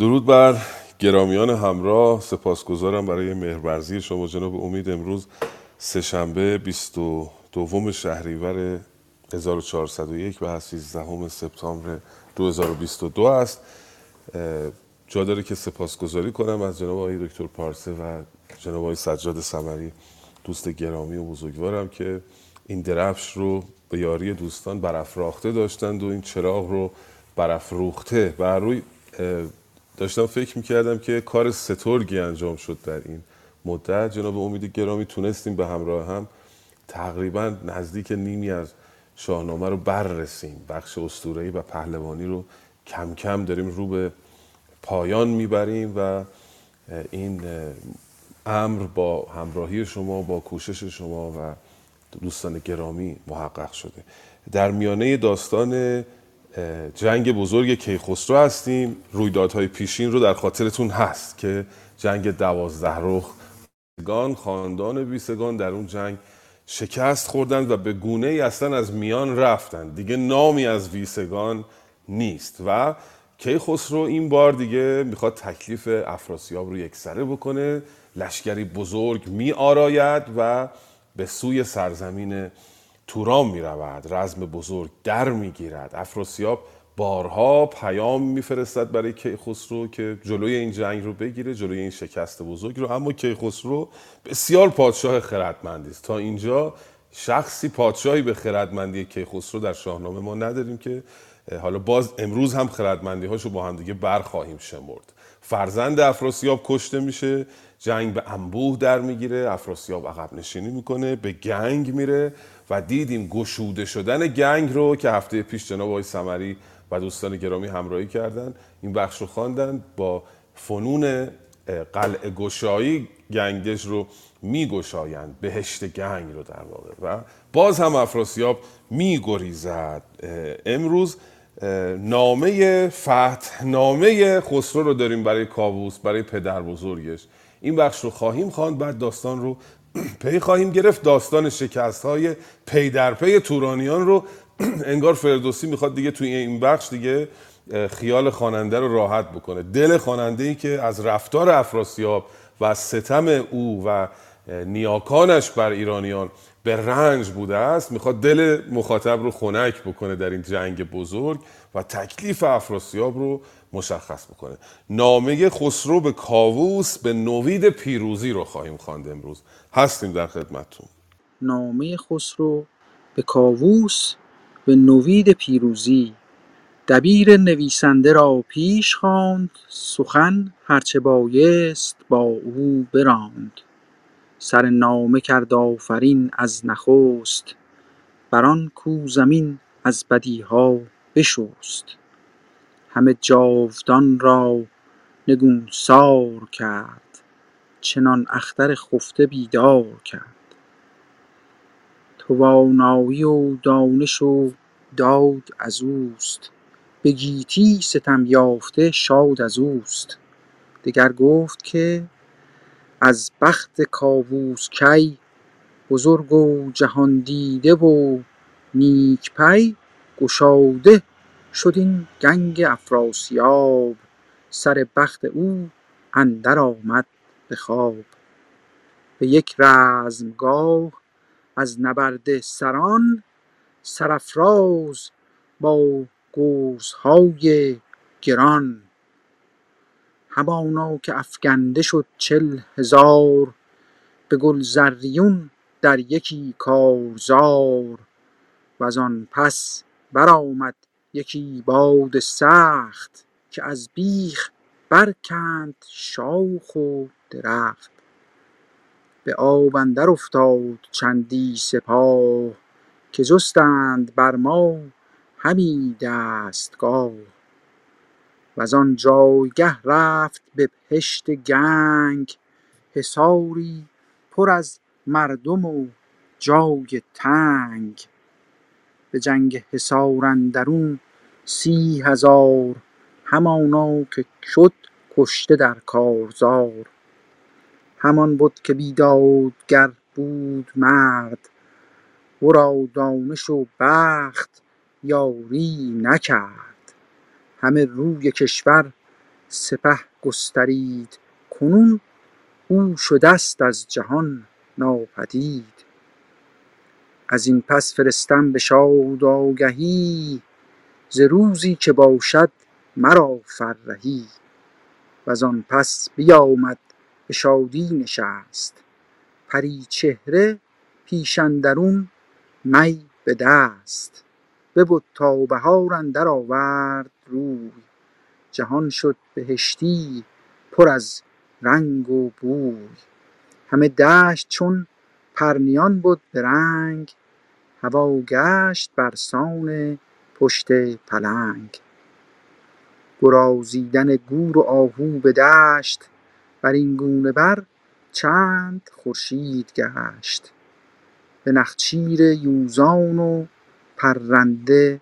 درود بر گرامیان همراه. سپاسگزارم برای مهرورزی شما جناب امید. امروز سهشنبه 22 شهریور 1401 و 13 سپتامبر 2022 است. جا داره که سپاسگزاری کنم از جناب آقای دکتر پارسه و جناب آقای سجاد سمری دوست گرامی و بزرگوارم که این درفش رو به یاری دوستان برافراخته داشتند و این چراغ رو برافروخته بر روی داشتم فکر می‌کردم که کار سترگی انجام شد در این مدت. جناب امید گرامی تونستیم به همراه هم تقریبا نزدیک نیمی از شاهنامه رو بررسیم. بخش استورهی و پهلوانی رو کم کم داریم رو به پایان می‌بریم و این امر با همراهی شما با کوشش شما و دوستان گرامی محقق شده. در میانه داستان جنگ بزرگ کیخسرو هستیم. رویدادهای پیشین رو در خاطرتون هست که جنگ دوازده رخ. خاندان ویسگان در اون جنگ شکست خوردند و به گونه ای اصلا از میان رفتند. دیگه نامی از ویسگان نیست و کیخسرو این بار دیگه می‌خواد تکلیف افراسیاب رو یکسره بکنه. لشکری بزرگ می آراید و به سوی سرزمین توران می رود رزم بزرگ در می گیرد افراسیاب بارها پیام میفرستد برای کیخسرو که جلوی این جنگ رو بگیره جلوی این شکست بزرگ رو. اما کیخسرو بسیار پادشاه خردمندی است. تا اینجا شخصی پادشاهی به خردمندی کیخسرو در شاهنامه ما نداریم که حالا باز امروز هم خردمندی هاشو با هم دیگه برخواهیم شمرد. فرزند افراسیاب کشته میشه جنگ به انبوه در می‌گیره افراسیاب عقب نشینی می‌کنه به گنگ میره. و دیدیم گشوده شدن گنگ رو که هفته پیش جناب آقای سمری و دوستان گرامی همراهی کردن. این بخش رو خواندن با فنون قلع گشایی گنگش رو میگشایند. بهشت گنگ رو در واقع. و باز هم افراسیاب میگریزد. امروز نامه فتح نامه خسرو رو داریم برای کاووس برای پدر بزرگش. این بخش رو خواهیم خواند بعد داستان رو پی خواهیم گرفت. داستان شکست های پی در پی تورانیان رو انگار فردوسی می‌خواد دیگه توی این بخش دیگه خیال خواننده رو راحت بکنه. دل خواننده ای که از رفتار افراسیاب و ستم او و نیاکانش بر ایرانیان به رنج بوده است می‌خواد دل مخاطب رو خنک بکنه در این جنگ بزرگ و تکلیف افراسیاب رو مشخص بکنه. نامه خسرو به کاووس به نوید پیروزی رو خواهیم خواند امروز. هستیم در خدمتتون. نامه خسرو به کاووس به نوید پیروزی. دبیر نویسنده را پیش خواند. سخن هرچه بایست با او براند. سر نامه کرد آفرین از نخست. بر آن کو زمین از بدیها بشست. همه جاودان را نگونسار کرد چنان اختر خفته بیدار کرد. توانایی و دانش و داد از اوست به گیتی ستم یافته شاد از اوست. دگر گفت که از بخت کاووس کی بزرگ و جهاندیده و نیک پی گشاده شد این گنگ افراسیاب. سر بخت او اندر آمد به خواب. به یک رزمگاه از نبرد سران سرافراز با گرزهای گران. همانا که افگنده شد چل هزار به گلزریون در یکی کارزار. وزان پس برآمد یکی باد سخت که از بیخ برکند شاخ و درخت. به آب اندر افتاد چندی سپاه که جستند بر ما همی دستگاه. وزان جایگه رفت به پشت گنگ حصاری پر از مردم و جای تنگ. به جنگ حصار اندرون سی هزار همانا که شد کشته در کارزار. همان بد که بیدادگر بود مرد ورا دانش و بخت یاری نکرد. همه روی کشور سپه گسترید کنون او شدست از جهان ناپدید. از این پس فرستم به شاد آگهی ز روزی که باشد مرا فرهی. وزان پس بیامد به شادی نشست. پریچهره پیش اندرون می به دست. ببد تا بهار اندر آورد روی. جهان شد بهشتی پر از رنگ و بوی. همه دشت چون پرنیان بد به رنگ. هوا گشت برسان پشت پلنگ. گرازیدن گور و آهو به دشت بر این گونه بر چند خورشید گشت. به نخچیر یوزان و پرنده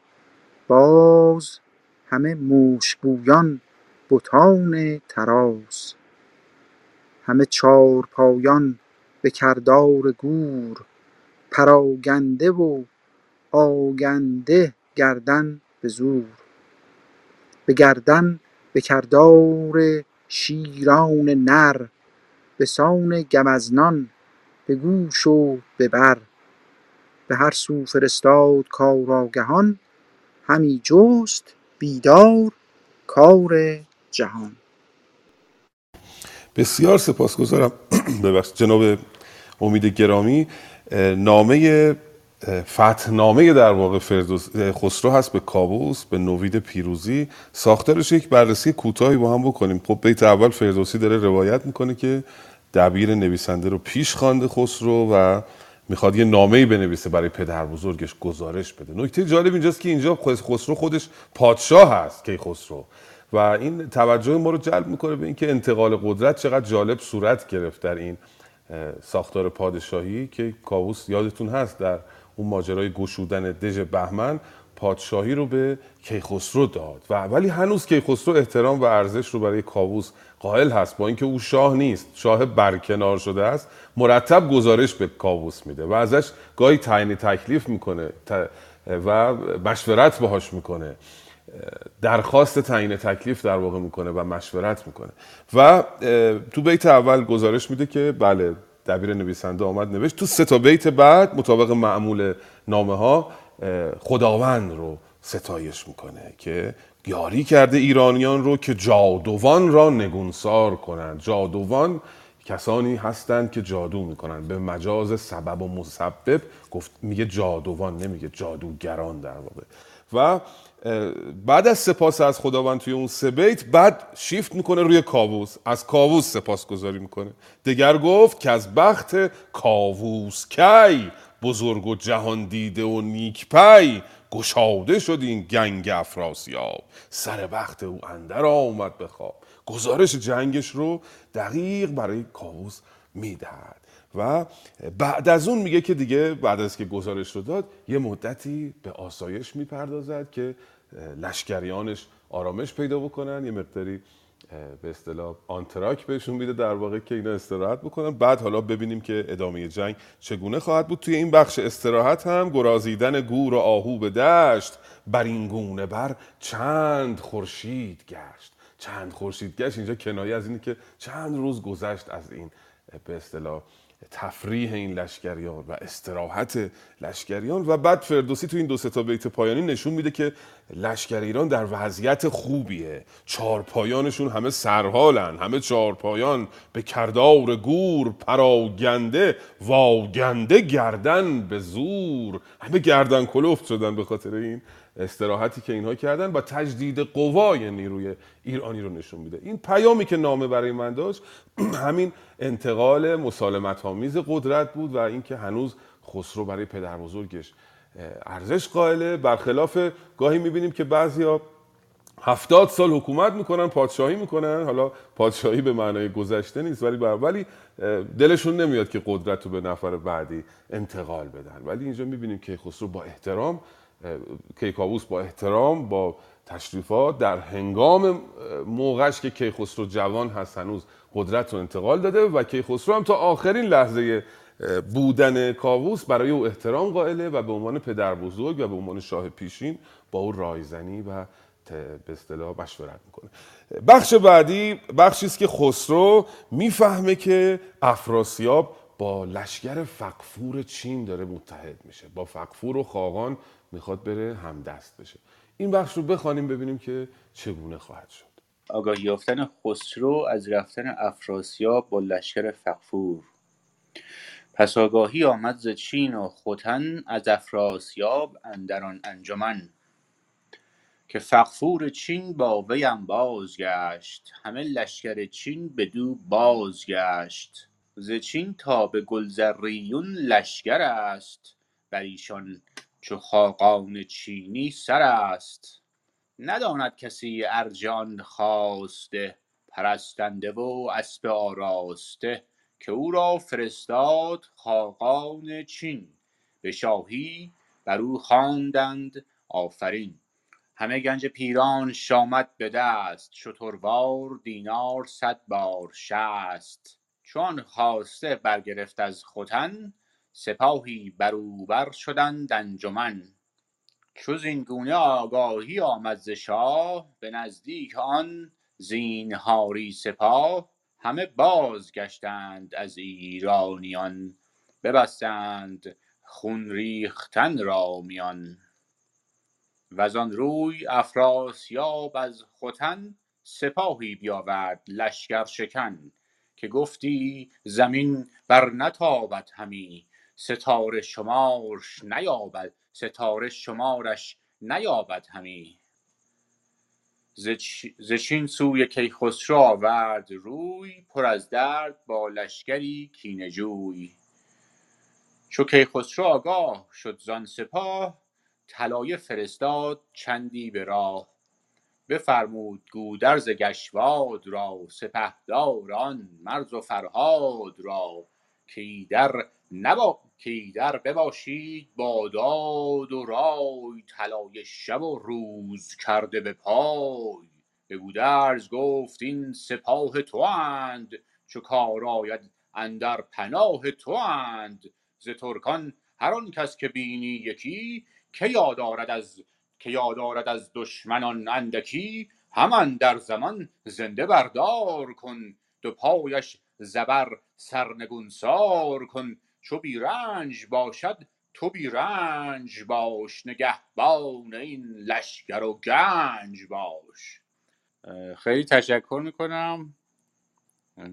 باز همه مشکبویان بتان طراز همه چارپایان به کردار گور پراگنده و آگنده گردن به زور. به گردن به کردار شیران نر به سان گوزنان به گوش و به بر. به هر سو فرستاد کارآگهان همی جست بیدار کار جهان. بسیار سپاسگزارم. ببخشید جناب امید گرامی. نامه فتحنامه در واقع فردوس خسرو هست به کابوس به نوید پیروزی. ساختارش یک بررسی کوتاهی با هم بکنیم. خب بیت اول فردوسی داره روایت می‌کنه که دبیر نویسنده رو پیش خوانده خسرو و می‌خواد یه نامه‌ای بنویسه برای پدر بزرگش گزارش بده. نکته جالب اینجاست که اینجا خسرو خودش پادشاه هست که خسرو. و این توجه ما رو جلب می‌کنه به اینکه انتقال قدرت چقدر جالب صورت گرفت در این ساختار پادشاهی که کاووس یادتون هست در اون ماجرای گشودن دژ بهمن پادشاهی رو به کیخسرو داد و ولی هنوز کیخسرو احترام و ارزش رو برای کاووس قائل هست با اینکه او شاه نیست شاه برکنار شده است مرتب گزارش به کاووس میده و ازش گاهی تعیین تکلیف می‌کنه و مشورت باهاش می‌کنه. درخواست تعیین تکلیف در واقع می‌کنه و مشورت می‌کنه. و تو بیت اول گزارش میده که بله دبیر نویسنده آمد نوشت تو سه تا بیت بعد مطابق معمول نامه ها خداوند رو ستایش می‌کنه که یاری کرده ایرانیان رو که جادوان را نگونسار کنند. جادوان کسانی هستند که جادو می‌کنند. به مجاز سبب و مسبب گفت میگه جادوان نمیگه جادوگران در واقع. و بعد از سپاس از خداوند توی اون سه بیت بعد شیفت می‌کنه روی کاووس. از کاووس سپاس گذاری می‌کنه. دگر گفت که از بخت کاووس کی؟ بزرگ و جهان دیده و نیک پی. گشاده شد این گنگ افراسیاب. سر بخت او اندر آمد بخواب. گزارش جنگش رو دقیق برای کاووس می‌دهد. و بعد از اون میگه که دیگه بعد از که گزارش رو داد یه مدتی به آسایش می‌پردازد که لشکریانش آرامش پیدا بکنن یه مقداری به اصطلاح آنتراک بهشون میده در واقع که اینا استراحت بکنن. بعد حالا ببینیم که ادامه جنگ چگونه خواهد بود. توی این بخش استراحت هم گرازیدن گور و آهو به دشت بر این گونه بر چند خورشید گشت. چند خورشید گشت. اینجا کنایه از اینه که چند روز گذشت از این به اصطلاح تفریح این لشکریان و استراحت لشکریان. و بعد فردوسی تو این دو تا بیت پایانی نشون میده که لشکر ایران در وضعیت خوبیه. چارپایانشون همه سرحالن همه چارپایان به کردار گور پراگنده واگنده گردن به زور. همه گردن کلفت شدن به خاطر این استراحتی که اینها کردن و تجدید قوای نیروی ایرانی رو نشون میده. این پیامی که نامه برای من داشت همین انتقال مسالمت آمیز قدرت بود و اینکه هنوز خسرو برای پدر بزرگش ارزش قائله. برخلاف گاهی می‌بینیم که بعضیا هفتاد سال حکومت می‌کنن پادشاهی می‌کنن. حالا پادشاهی به معنای گذشته نیست ولی ولی دلشون نمیاد که قدرت رو به نفر بعدی انتقال بدن. ولی اینجا می‌بینیم که خسرو با احترام کیکاووس با احترام با تشریفات در هنگام موقعش که کیخسرو جوان هست هنوز قدرت رو انتقال داده و کیخسرو هم تا آخرین لحظه بودن کاووس برای او احترام قائله و به عنوان پدر بزرگ و به عنوان شاه پیشین با او رایزنی و به اصطلاح مشورت می‌کنه. بخش بعدی بخشی است که خسرو می‌فهمه که افراسیاب با لشکر فقفور چین داره متحد میشه. با فقفور و خاقان می‌خواد بره همدست بشه. این بخش رو بخوانیم ببینیم که چگونه خواهد شد. آگاهی یافتن خسرو از رفتن افراسیاب با لشکر فقفور. پس آگاهی آمد ز چین و ختن از افراسیاب اندر آن انجمن که فغفور چین با وی بازگشت همه لشکر چین بدو بازگشت. ز چین تا به گلزریون لشکر است بر ایشان چو خاقان چینی سر است. نداند کسی ارج آن خواسته پرستنده و اسب آراسته که او را فرستاد خاقان چین. به شاهی بر او خواندند آفرین. همه گنج پیران شامد به دست شتروار دینار صد بار شست. چون خواسته برگرفت از ختن سپاهی بر او بر شدند انجمن. چو زین گونه آگاهی آمد ز شاه به نزدیک آن زینهاری سپاه. همه بازگشتند از ایرانیان ببستند خون ریختن را میان. وزان روی افراسیاب از ختن سپاهی بیاورد لشکر شکن که گفتی زمین بر نتابد همی. ستاره شمارش نیابد ستاره شمارش نیابد همی. ز چین سوی کیخسرو آورد روی پر از درد با لشکری کینه جوی. چو کیخسرو آگاه شد زان سپاه طلایه فرستاد چندی به راه. بفرمود گودرز گشواد را سپهدار آن مرز و فرهاد را که ایدر نبا که ایدر بباشید با داد و رای طلایه شب و روز کرده به پای. به گودرز گفت این سپاه تواند چو کار آید اندر پناه تواند ز ترکان هر آن کس که بینی یکی که یاد آرد از که یاد آرد از دشمنان اندکی. هم اندر زمان زنده بردار کن دو پایش زبر سرنگونسار کن. چو بی رنج باشد تو بی رنج باش نگهبان این لشکر و گنج باش. خیلی تشکر می‌کنم.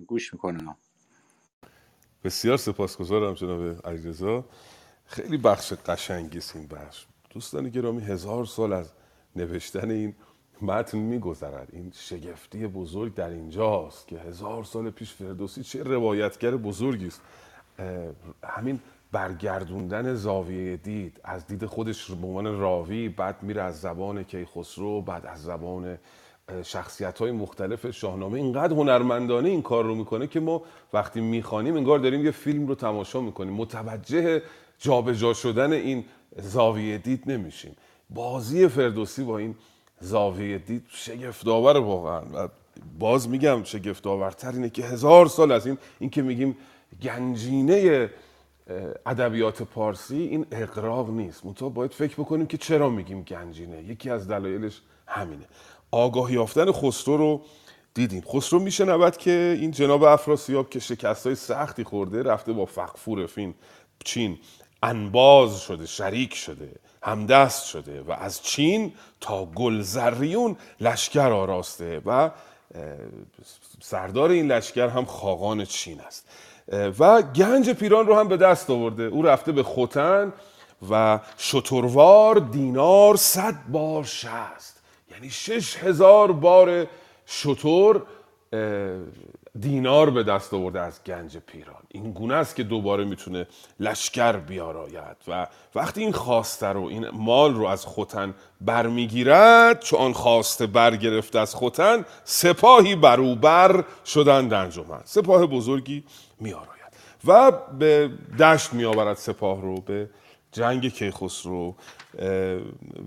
گوش می‌کنم. بسیار سپاسگزارم جناب علیرضا. خیلی بخش قشنگی است این بخش. دوستان گرامی هزار سال از نوشتن این متن میگذرد. این شگفتی بزرگ در اینجاست که هزار سال پیش فردوسی چه روایتگر بزرگی است. همین برگردوندن زاویه دید. از دید خودش به عنوان راوی بعد میره از زبان کیخسرو بعد از زبان شخصیت های مختلف شاهنامه. اینقدر هنرمندانه این کار رو می‌کنه که ما وقتی می‌خوانیم انگار داریم یه فیلم رو تماشا می‌کنیم. متوجه جابجا شدن این زاویه دید نمیشیم. بازی فردوسی با این زاویه دید شگفت‌آور واقعا. باز میگم شگفت‌آورتر اینه که هزار سال از این این که میگیم گنجینه ادبیات پارسی این اقراق نیست. منتها باید فکر بکنیم که چرا میگیم گنجینه. یکی از دلایلش همینه. آگاهی یافتن خسرو رو دیدیم. خسرو میشنود که این جناب افراسیاب که شکست های سختی خورده رفته با فقفور فین چین انباز شده شریک شده همدست شده و از چین تا گلزریون لشکر آراسته و سردار این لشکر هم خاقان چین است. و گنج پیران رو هم به دست آورده. او رفته به خوتن و شتروار دینار صد بار شست. یعنی شش هزار بار شتر دینار به دست آورده از گنج پیران. این گونه است که دوباره می‌تونه لشکر بیاراید. و وقتی این خواسته رو این مال رو از خوتن برمیگیرد چون آن خواسته برگرفته از خوتن سپاهی بروبر شدن انجمن سپاه بزرگی میآراید. و به دشت میآورد سپاه رو به جنگ کیخسرو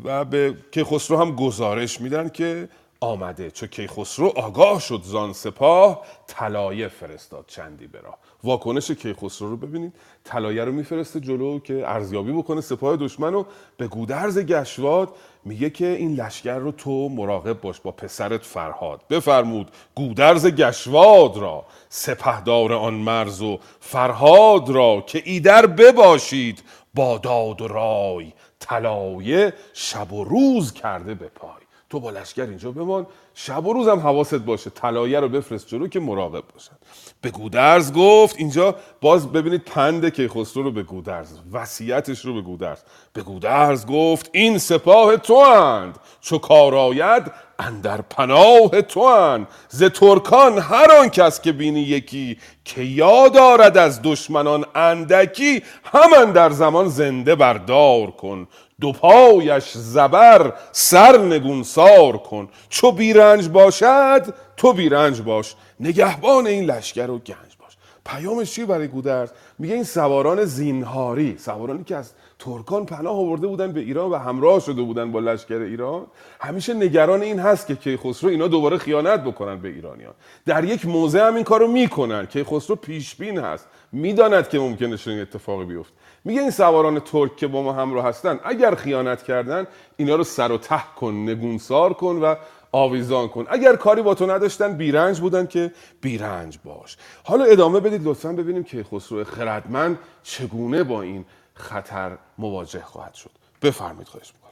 و به کیخسرو هم گزارش میدن که آمده. چو کیخسرو آگاه شد زان سپاه طلایه فرستاد چندی برا واکنش کیخسرو رو ببینید. طلایه رو میفرسته جلو که ارزیابی بکنه سپاه دشمن رو به گودرز گشواد. میگه که این لشکر رو تو مراقب باش با پسرت فرهاد. بفرمود گودرز گشواد را سپهدار آن مرز و فرهاد را که ایدر بباشید با داد و رای طلایه شب و روز کرده به پای. تو با لشکر اینجا بمان. شب و روز هم حواست باشه. طلایه رو بفرست جلو که مراقب باشن. به گودرز گفت. اینجا باز ببینید پند کیخسرو رو به گودرز وصیتش رو به گودرز. به گودرز گفت این سپاه تو اند چو کار آید اندر پناه تو اند ز ترکان هر آن کس که بینی یکی که یاد دارد از دشمنان اندکی همان در زمان زنده بردار کن. دو پایش زبر سر نگونسار کن. چو بیرنج باشد تو بیرنج باش. نگهبان این لشکر و گنج باش. پیامش چی برای گودرز؟ میگه این سواران زینهاری سوارانی که از ترکان پناه آورده بودن به ایران و همراه شده بودن با لشکر ایران همیشه نگران این هست که کیخسرو اینا دوباره خیانت بکنن به ایرانیان. در یک موضع هم این کارو می‌کنن. کیخسرو پیشبین هست. می‌داند که ممکنه چنین اتفاقی بیفته. میگه این سواران ترک که با ما همراه هستن اگر خیانت کردن اینا رو سر و ته کن نگونسار کن و آویزان کن. اگر کاری با تو نداشتن بیرنج بودن که بیرنج باش. حالا ادامه بدید لطفا ببینیم که خسرو خردمند چگونه با این خطر مواجه خواهد شد. بفرمایید خواهش می‌کنم.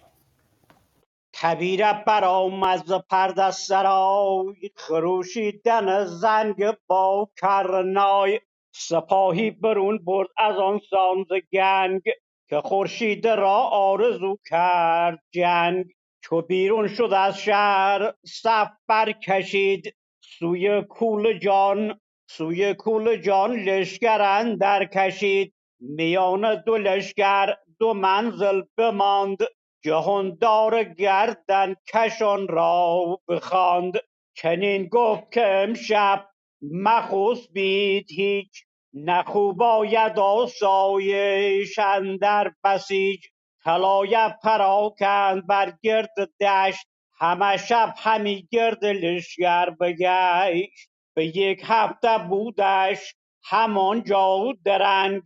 تبیره برآمد ز پرده سرای خروشیدن زنگ با کرنای سپاهی برون برد از آن سان ز گنگ که خورشید را آرزو کرد جنگ. چو بیرون شد از شهر صف برکشید. سوی کوی جان سوی کوی جان لشکر اندر کشید میان دو لشکر دو منزل بماند. جهاندار گردن کشان را بخواند. چنین گفت که امشب مخسب بید هیچ نه خوب آید آسایش اندر بسیج. طلایه پراکند بر گرد دشت همه شب همی گرد لشکر بگشت. به یک هفته بودش همانجا درنگ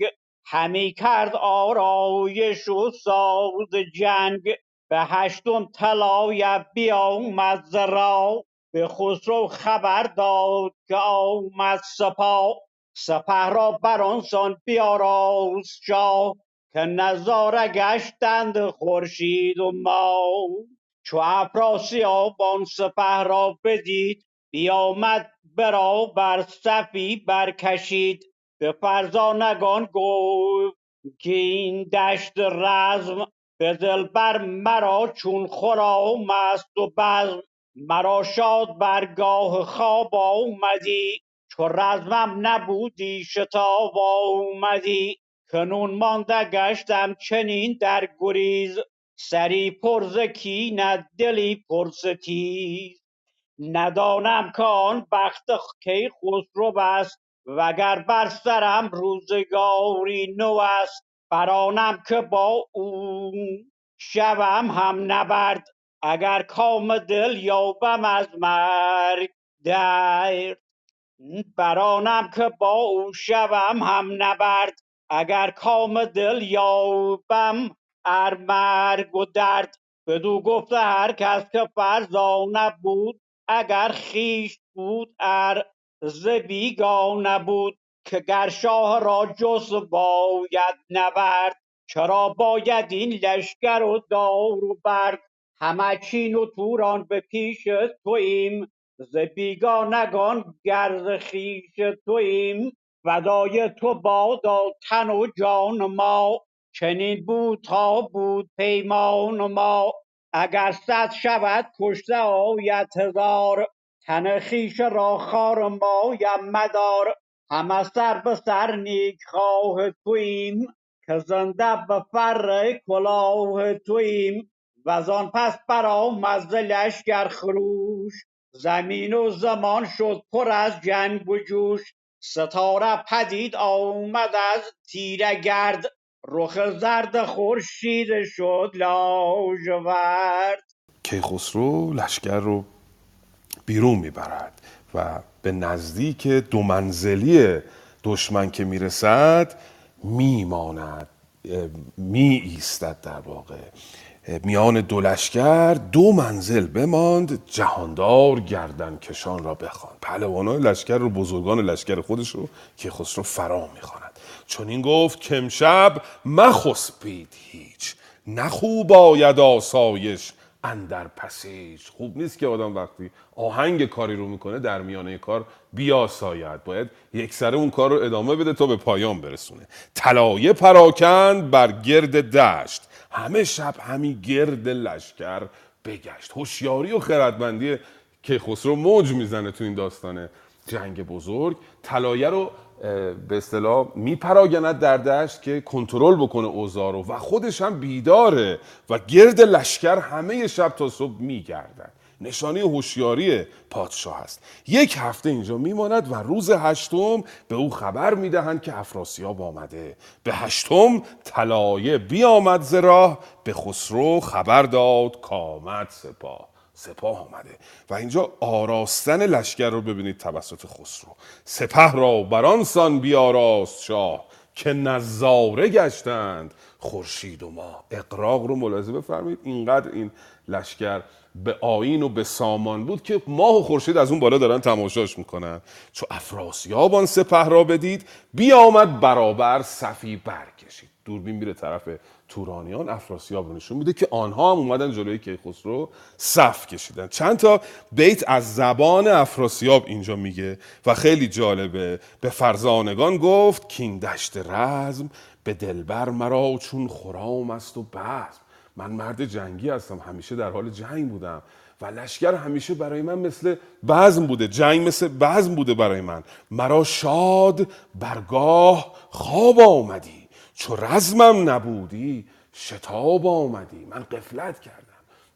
همی کرد آرایش و ساز جنگ. به هشتم طلایه بیامد ز به خسرو خبر داد که آمد سپاه سپه را برانسان بیاراست شاه که نظاره گشتند خورشید و ماه. چو افراسیاب آن سپه را بدید بیامد برابر صفی برکشید. به فرزانگان گفت که این دشت رزم به دلبر مرا چون خرام است و بزم. مرا شاد برگاه خواب آمدی چو رزمم نبودی شتاب آمدی کنون مانده گشتم چنین در گریز سری پر ز کینه دلی پر ز تیز. ندانم که آن بخت کی خسرو است وگر بر سرم روزگاری نو است. برآنم که با او شوم هم نبرد اگر کام دل یابم از مرگ درد برآنم که با او شوم هم نبرد. اگر کام دل یابم ار مرگ و درد. بدو گفته هر کس که فرزانه بود اگر خویش بود ار ز بیگانه بود که گر شاه را جز باید نبرد چرا باید این لشکر و دار و برد؟ همه چین و توران به پیش توییم ز بیگانگان خویش توییم فدای تو بادا تن و جان ما چنین بود تا بود پیمان ما. اگر صد شود کشته آید هزار تن خویش را خار مایم مدار. همه سر به سر نیک خواه توییم که زنده به فر کلاه توییم وزان پس برآمد ز لشکر خروش زمین و زمان شد پر از جنگ و جوش. ستاره پدید آمد از تیره گرد رخ زرد خورشید شد لاژورد. کیخسرو لشکر رو بیرون می‌برد و به نزدیک دو منزلی دشمن که می‌رسد میماند می ایستد در واقع. میان دو لشکر دو منزل بماند جهاندار گردن کشان را بخوان پهلوانان لشکر رو بزرگان لشکر خودش رو که خسرو فرا می‌خواند. چون این گفت کمشب مخسبید هیچ. نخوب آید آسایش اندر پسیج. خوب نیست که آدم وقتی آهنگ کاری رو می‌کنه در میانه کار بیاساید. باید یک سره اون کار رو ادامه بده تا به پایان برسونه. طلایه پراکند بر گرد دشت. همه شب همین گرد لشکر بگشت. هوشیاری و خردمندی که خسرو موج می‌زنه تو این داستان جنگ بزرگ طلایه رو به اصطلاح میپراگند در دشت که کنترل بکنه اوضاع رو. و خودش هم بیداره و گرد لشکر همه شب تا صبح میگردد نشانی هوشیاری پادشاه است. یک هفته اینجا میماند و روز هشتم به او خبر می‌دهند که افراسیاب آمده. به هشتم طلایه بیامد ز راه به خسرو خبر داد کامد سپاه. سپاه آمده. و اینجا آراستن لشکر رو ببینید توسط خسرو. سپه را برانسان بیاراست شاه که نظاره گشتند. خورشید و ما اقراق رو ملاحظه بفرمایید. اینقدر این لشکر به آین و به سامان بود که ماه و خورشید از اون بالا دارن تماشاش می‌کنن. چو افراسیاب سپه را بدید بیامد برابر صفی برکشید. دوربین میره طرف تورانیان افراسیاب نشون میده که آنها هم اومدن جلوی کیخسرو صف کشیدن. چند تا بیت از زبان افراسیاب اینجا میگه و خیلی جالبه. به فرزانگان گفت کین دشت رزم به دلبر مرا چون خرام است و بزم. من مرد جنگی هستم همیشه در حال جنگ بودم و لشکر همیشه برای من مثل بزم بوده جنگ مثل بزم بوده برای من. مرا شاد برگاه خواب آمدی چو رزمم نبودی شتاب آمدی. من قفلت کردم.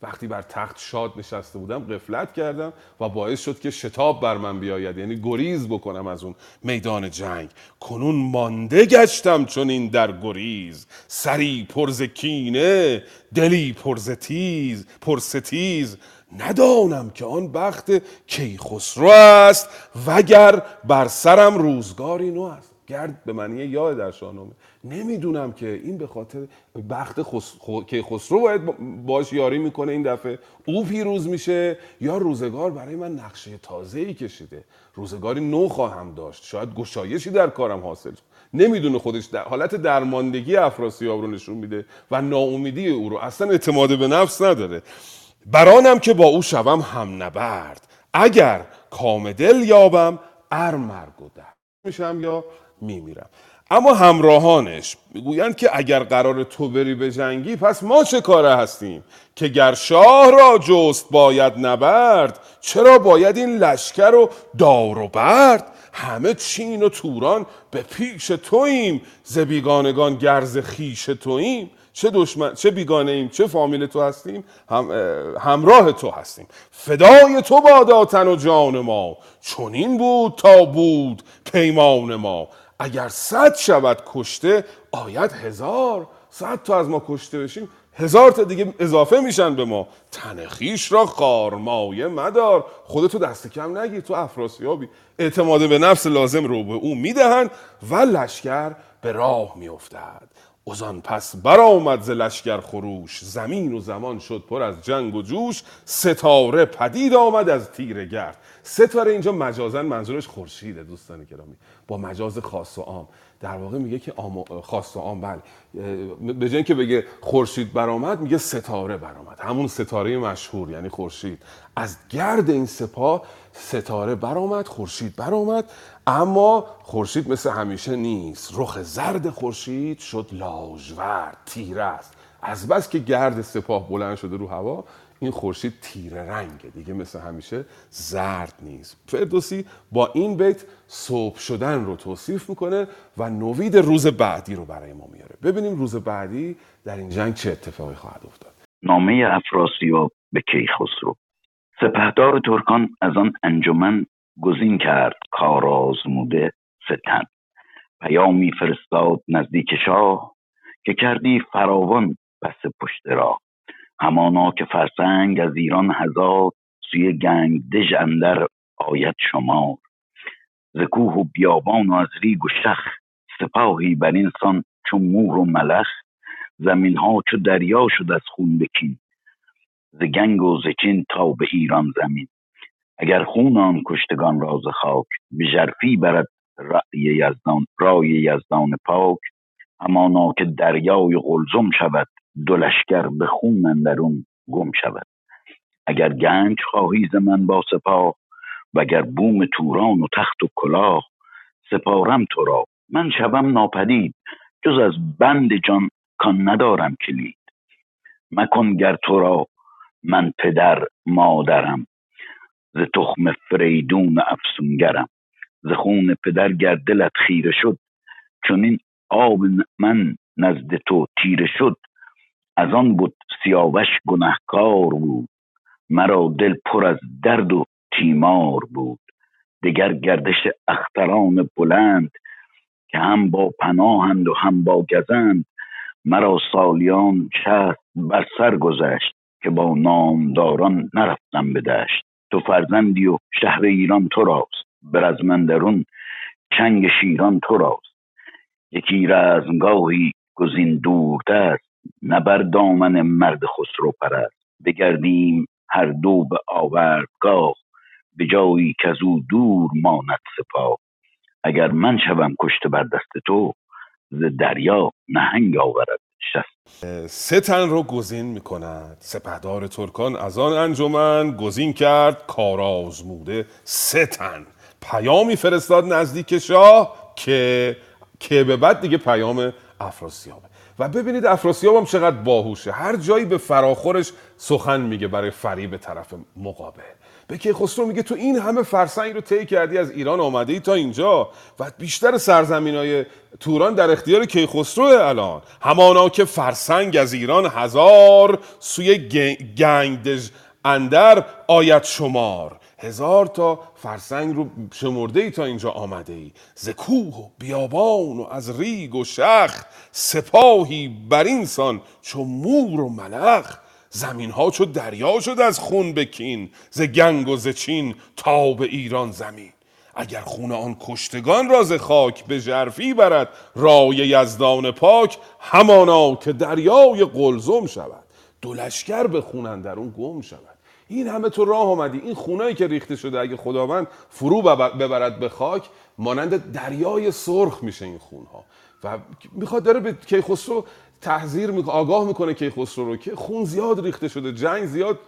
وقتی بر تخت شاد نشسته بودم قفلت کردم و باعث شد که شتاب بر من بیاید. یعنی گریز بکنم از اون میدان جنگ. کنون مانده گشتم چون این در گریز. سری پرز کینه دلی پرز تیز پرستیز ندانم که آن بخت کیخسرو است وگر بر سرم روزگاری نو است. گرد به معنی یا در شاهنامه. نمی‌دونم که این به خاطر بخت خس... که خسرو باید باش یاری می‌کنه این دفعه. او پیروز میشه یا روزگار برای من نقشه تازه ای کشیده. روزگاری نو خواهم داشت. شاید گشایشی در کارم حاصل نمی‌دونه خودش در حالت درماندگی افراسیاب رو نشون میده و ناامیدی او رو. اصلا اعتماد به نفس نداره. برانم که با او شوم هم نبرد. اگر کام دل یابم ار مرگ و میشم یا میمیرم. اما همراهانش می‌گویند که اگر قرار تو بری به جنگی پس ما چه کاره هستیم؟ که گر شاه را جست باید نبرد چرا باید این لشکر رو دار و برد؟ همه چین و توران به پیش توییم ز بیگانگان گرز خیش توییم چه دشمن چه بیگانه ایم چه فامیل تو هستیم؟ هم همراه تو هستیم. فدای تو باداتن و جان ما. چنین بود تا بود پیمان ما. اگر صد شود کشته آید هزار. صد تا از ما کشته بشیم هزار تا دیگه اضافه میشن به ما. تنخیش را خارمایه مدار. خودتو دست کم نگیر تو افراسیابی. اعتماد به نفس لازم رو به او می‌دهند و لشکر به راه میافتد. اوزان پس برآمد ز لشکر خروش. زمین و زمان شد پر از جنگ و جوش. ستاره پدید آمد از تیر گرد. ستاره اینجا مجازن منظورش خورشیده دوستان گرامی با مجاز خاص و عام. در واقع میگه که خاص و عام بله. به جای که بگه خورشید برآمد میگه ستاره برآمد. همون ستاره مشهور یعنی خورشید. از گرد این سپاه ستاره برآمد خورشید برآمد اما خورشید مثل همیشه نیست. رخ زرد خورشید شد لاژورد تیره است. از بس که گرد سپاه بلند شده رو هوا این خورشید تیره رنگه. دیگه مثل همیشه زرد نیست. فردوسی با این بیت صبح شدن رو توصیف می‌کنه و نوید روز بعدی رو برای ما میاره. ببینیم روز بعدی در این جنگ چه اتفاقی خواهد افتاد. نامه افراسیاب به کیخسرو. سپهدار ترکان از آن انجمن گزین کرد کار آزموده ستن پیامی فرستاد نزدیک شاه که کردی فراوان پس پشت راه. همانا که فرسنگ از ایران هزار سوی گنگ دژ اندر آید شمار. ز کوه و بیابان و از ریگ و شخ سپاهی بر این سان چون مور و ملخ زمین ها چو دریا شد از خون بکین ز گنگ و ز چین تا به ایران زمین. اگر خون آن کشتگان را ز خاک به ژرفی برد رأی یزدان رای یزدان پاک. همانا که دریای قلزم شود دو لشکر به خون اندرون گم شود. اگر گنج خواهی ز من با سپاه وگر بوم توران و تخت و کلاه سپارم تو را. من شوم ناپدید جز از بند جان کان ندارم کلید. مکن گر تو را من پدر مادرم ز تخم فریدون افسونگرم. ز خون پدر گر دلت خیره شد چون آب من نزد تو تیره شد. از آن بود سیاوش گنهکار بود. مرا دل پر از درد و تیمار بود. دگر گردش اختران بلند که هم با پناهند و هم با گزند مرا سالیان شهر بر سر گذشت که با نامداران نرفتم به دشت. تو فرزندی و شهر ایران تو راست بر از من درون چنگ شیران تو راست. یکی رزمگاهی گزین دور دست نه بر دامن مرد خسرو پرست بگردیم هر دو به آوردگاه به جایی که از او دور ماند سپاه. اگر من شوم کشته بر دست تو ز دریا نهنگ آورد شست. سه تن رو گزین می کند سپهدار ترکان از آن انجمن گزین کرد. کارآزموده سه تن. پیامی فرستاد نزدیک شاه که که به بعد دیگه پیام افراسیابه. و ببینید افراسیاب هم چقدر باهوشه. هر جایی به فراخورش سخن میگه برای فریب طرف مقابل. به کیخسرو میگه تو این همه فرسنگ رو طی کردی از ایران آمده ای تا اینجا؟ و بیشتر سرزمین های توران در اختیار کیخسرو الان. همانا که فرسنگ از ایران هزار سوی گنگدژ اندر آیت شمار. هزار تا فرسنگ رو شمرده ای تا اینجا آمده ای ز کوه و بیابان و از ریگ و شخ سپاهی بر اینسان چو مور و ملخ. زمین ها چو دریا شد از خون بکین ز گنگ و ز چین تا به ایران زمین. اگر خون آن کشتگان را ز خاک به ژرفی برد رای یزدان پاک همانا که دریای قلزم شود. دو لشکر به خون اندرون گم شود. این همه تو راه آمدی این خونایی که ریخته شده اگه خداوند فرو ببرد به خاک مانند دریای سرخ میشه این خونها. و می‌خواد داره به کیخسرو تحذیر می‌کنه آگاه می‌کنه کیخسرو رو که خون زیاد ریخته شده جنگ زیاد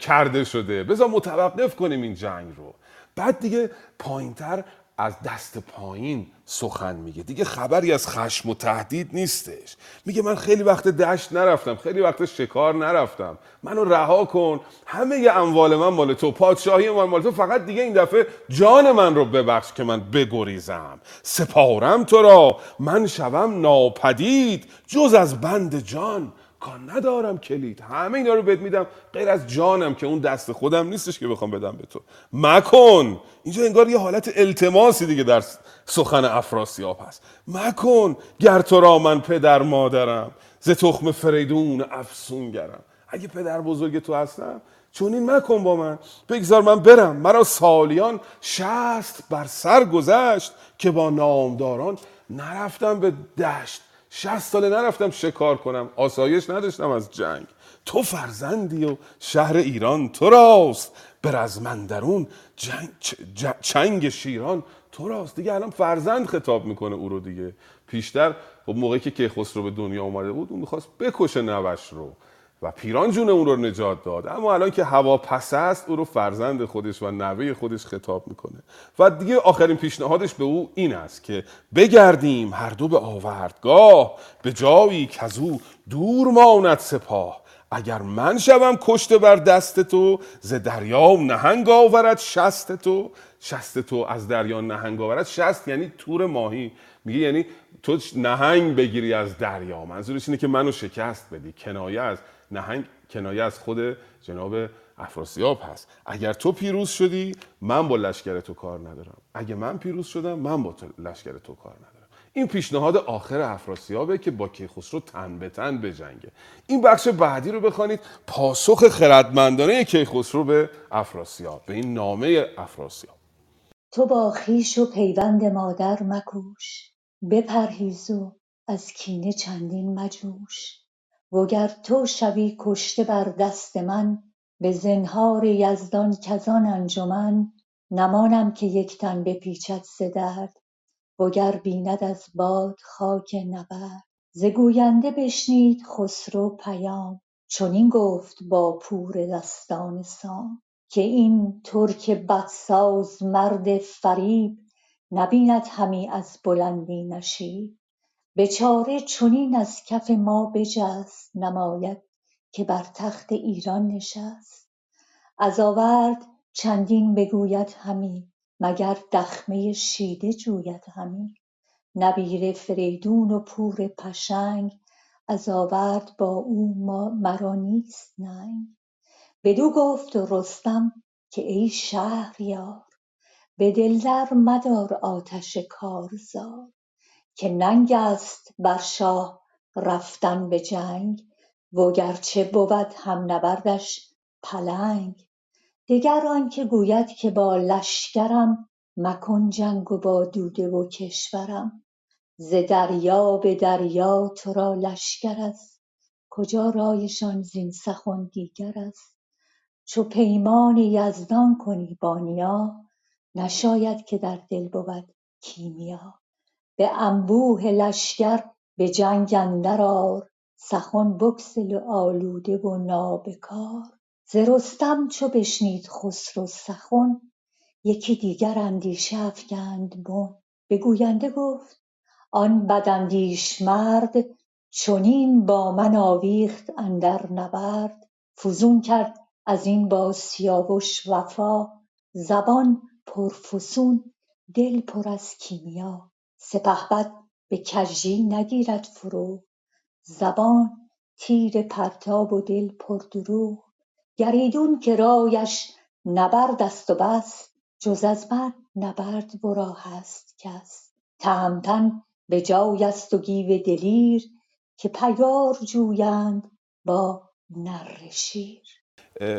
کرده شده. بذار متوقف کنیم این جنگ رو. بعد دیگه پایینتر از دست پایین سخن میگه. دیگه خبری از خشم و تهدید نیستش. میگه من خیلی وقت دشت نرفتم خیلی وقت شکار نرفتم. منو رها کن. همه ی اموال من مال تو پادشاهی من مال تو فقط دیگه این دفعه جان من رو ببخش که من بگریزم. سپارم تو را. من شوم ناپدید جز از بند جان. کار ندارم کلید. همه اینا رو بهت میدم. غیر از جانم که اون دست خودم نیستش که بخوام بدم به تو. مکن! اینجا انگار یه حالت التماسی دیگه در سخن افراسیاب هست. مکن! گر تو را من پدر مادرم ز تخم فریدون افسونگرم. اگه پدر بزرگ تو هستم چون این مکن با من. بگذار من برم. مرا سالیان شست بر سر گذشت که با نامداران نرفتم به دشت. شست ساله نرفتم شکار کنم. آسایش نداشتم از جنگ. تو فرزندی و شهر ایران تو راست. بر از من درون جنگ چنگ شیران تو راست. دیگه الان فرزند خطاب می‌کنه او رو دیگه. پیشتر خب موقعی که کیخسرو به دنیا اومده بود اون می‌خواست بکشه نوش رو. و پیران جون اون رو نجات داد. اما الان که هوا پس است او رو فرزند خودش و نوه خودش خطاب می‌کنه. و دیگه آخرین پیشنهادش به او این است که بگردیم هر دو به آوردگاه به جایی که از او دور ماند سپاه. اگر من شوم کشته بر دست تو ز دریا نهنگ آورد شست تو. شست تو از دریا نهنگ آورد شست یعنی تور ماهی. میگه یعنی تو نهنگ بگیری از دریا. منظورش اینه که منو شکست بدی. کنایه از نهنگ کنایه از خود جناب افراسیاب هست. اگر تو پیروز شدی من با لشکر تو کار ندارم. اگه من پیروز شدم من با لشکر تو کار ندارم. این پیشنهاد آخر افراسیابه که با کیخسرو تن به تن بجنگه این بخش بعدی رو بخوانید. پاسخ خردمندانه کیخسرو به افراسیاب به این نامه افراسیاب. تو با خویش و پیوند مادر مکوش بپرهیز و از کینه چندین مجوش. وگر تو شوی کشته بر دست من به زنهار یزدان کز آن انجمن نمانم که یک تن بپیچد ز درد. وگر بیند از باد خاک نبرد. ز گوینده بشنید خسرو پیام. چنین گفت با پور دستان سام که این ترک بدساز مرد فریب نبیند همی از بلندی نشیب. به چاره چنین از کف ما بجست نماید که بر تخت ایران نشست. از آورد چندین بگوید همی مگر دخمه شیده جوید همی. نبیر فریدون و پور پشنگ از آورد با او مرا نیست ننگ. بدو گفت رستم که ای شهریار به دل مدار آتش کارزار. که ننگ است بر شاه رفتن به جنگ وگرچه بود هم نبردش پلنگ. دگر آنکه گوید که با لشکرم مکن جنگ و با دوده و کشورم. ز دریا به دریا ترا لشکر است. کجا رایشان زین سخن دیگر است؟ چو پیمان یزدان کنی با نیا نشاید که در دل بود کیمیا. به انبوه لشکر به جنگ اندر آر سخن بگسل و آلوده و نابکار. ز رستم چو بشنید خسرو سخن یکی دیگر اندیشه افگند بن. به گوینده گفت آن بداندیش مرد چنین با من آویخت اندر نبرد. فزون کرد ازین با سیاوش وفا زبان پرفسون دل پر از کیمیا. سپهبد به کژی نگیرد فروغ زبان تیر پرتاب و دل پر دروغ. گر ایدون که رایش نبرد است و بس جز از من نبرد ورا هست کس. تهمتن به جای است و گیو دلیر که پیگار جویند با نره شیر.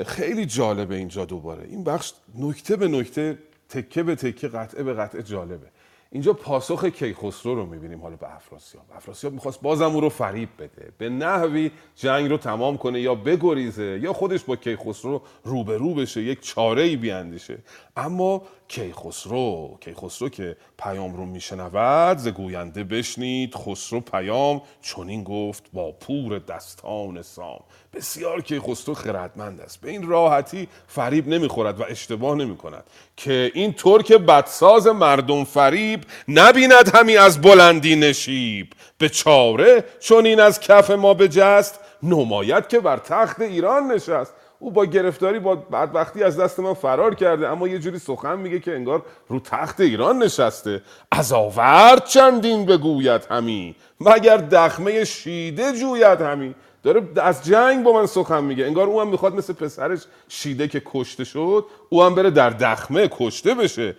خیلی جالبه اینجا دوباره. این بخش نکته به نکته تکه به تکه قطعه به قطعه جالبه. اینجا پاسخ کیخسرو رو می‌بینیم حالا به افراسیاب. افراسیاب می‌خواست بازم او رو فریب بده. به نحوی جنگ رو تمام کنه یا بگریزه یا خودش با کیخسرو روبرو بشه یک چاره ای بیاندیشه. اما کیخسرو. کیخسرو که پیام رو میشنود ز گوینده بشنید. خسرو پیام چنین گفت با پور دستان سام. بسیار کیخسرو خردمند است. به این راحتی فریب نمی‌خورد و اشتباه نمی‌کند که این ترک بدساز مردم فریب نبیند همی از بلندی نشیب. به چاره چون این از کف ما بجست نماید که بر تخت ایران نشست. او با گرفتاری با بدبختی از دست من فرار کرده اما یه جوری سخن میگه که انگار رو تخت ایران نشسته. از آورد چندین بگوید همی مگر دخمه شیده جوید همی. داره از جنگ با من سخن میگه. انگار او هم می‌خواد مثل پسرش شیده که کشته شد او هم بره در دخمه کشته بشه.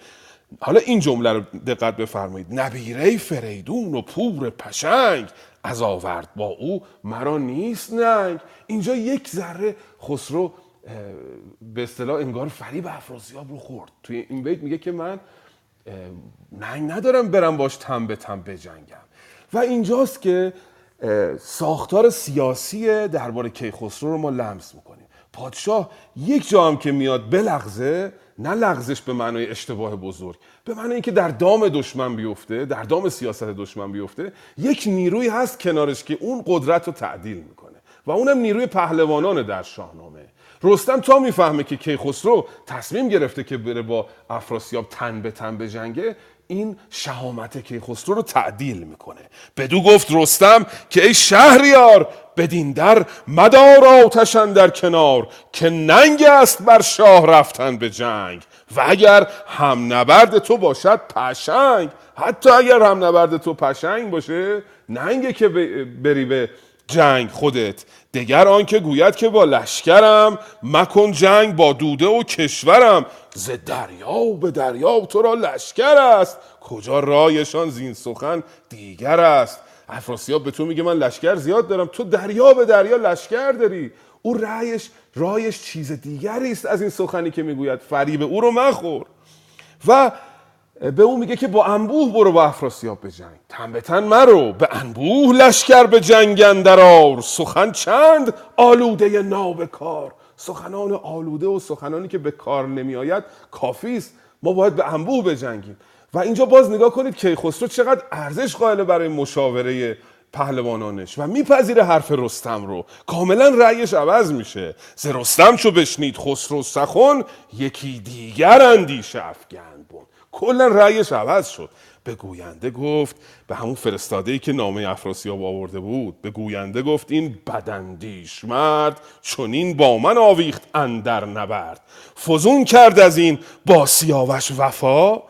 حالا این جمله رو دقت بفرمایید. نبیره فریدون و پور پشنگ. از آورد با او مرا نیست ننگ. اینجا یک ذره خسرو به اصطلاح انگار فریب افراسیاب رو خورد. توی این بیت میگه که من ننگ ندارم برم باش تن به تن بجنگم. و اینجاست که ساختار سیاسی درباره کیخسرو رو ما لمس می‌کنیم. پادشاه یک جا هم که میاد بلغزه نه لغزش به معنای اشتباه بزرگ به معنی اینکه در دام دشمن بیفته در دام سیاست دشمن بیفته یک نیروی هست کنارش که اون قدرت رو تعدیل می‌کنه و اونم نیروی پهلوانان در شاهنامه. رستم تا می‌فهمه که کیخسرو تصمیم گرفته که بره با افراسیاب تن به تن بجنگه این شهامت کیخسرو رو تعدیل می‌کنه. بدو گفت رستم که ای شهریار بدین در مدار آتشن در کنار که ننگ است بر شاه رفتن به جنگ. و اگر هم نبرد تو باشد پشنگ. حتی اگر هم نبرد تو پشنگ باشه ننگه که بری به جنگ خودت. دگر آنکه گوید که با لشکرم مکن جنگ با دوده و کشورم. ز دریا به دریا تو را لشکر است. کجا رایشان زین سخن دیگر است؟ افراسیاب به تو میگه من لشکر زیاد دارم. تو دریا به دریا لشکر داری. او رایش رایش چیز دیگری است از این سخنی که می‌گوید. فریب او رو مخور. و به او میگه که با انبوه برو با افراسیاب به جنگ. تن به تن مرو. به انبوه لشکر به جنگ اندرار سخن چند؟ آلوده نابکار. سخنان آلوده و سخنانی که به کار نمی آید کافی است. ما باید به انبوه بجنگیم. و اینجا باز نگاه کنید کیخسرو چقدر ارزش قائل برای مشاوره پهلوانانش و میپذیره حرف رستم رو. کاملا رأیش عوض میشه. ز رستم چو بشنید خسرو سخن یکی دیگر اندیشه افگند بون کلا رأیش عوض شد. به گوینده گفت به همون فرستاده ای که نامه افراسیاب آورده بود. به گوینده گفت این بدندیش مرد چونین با من آویخت اندر نبرد. فزون کرد از این با سیاوش وفا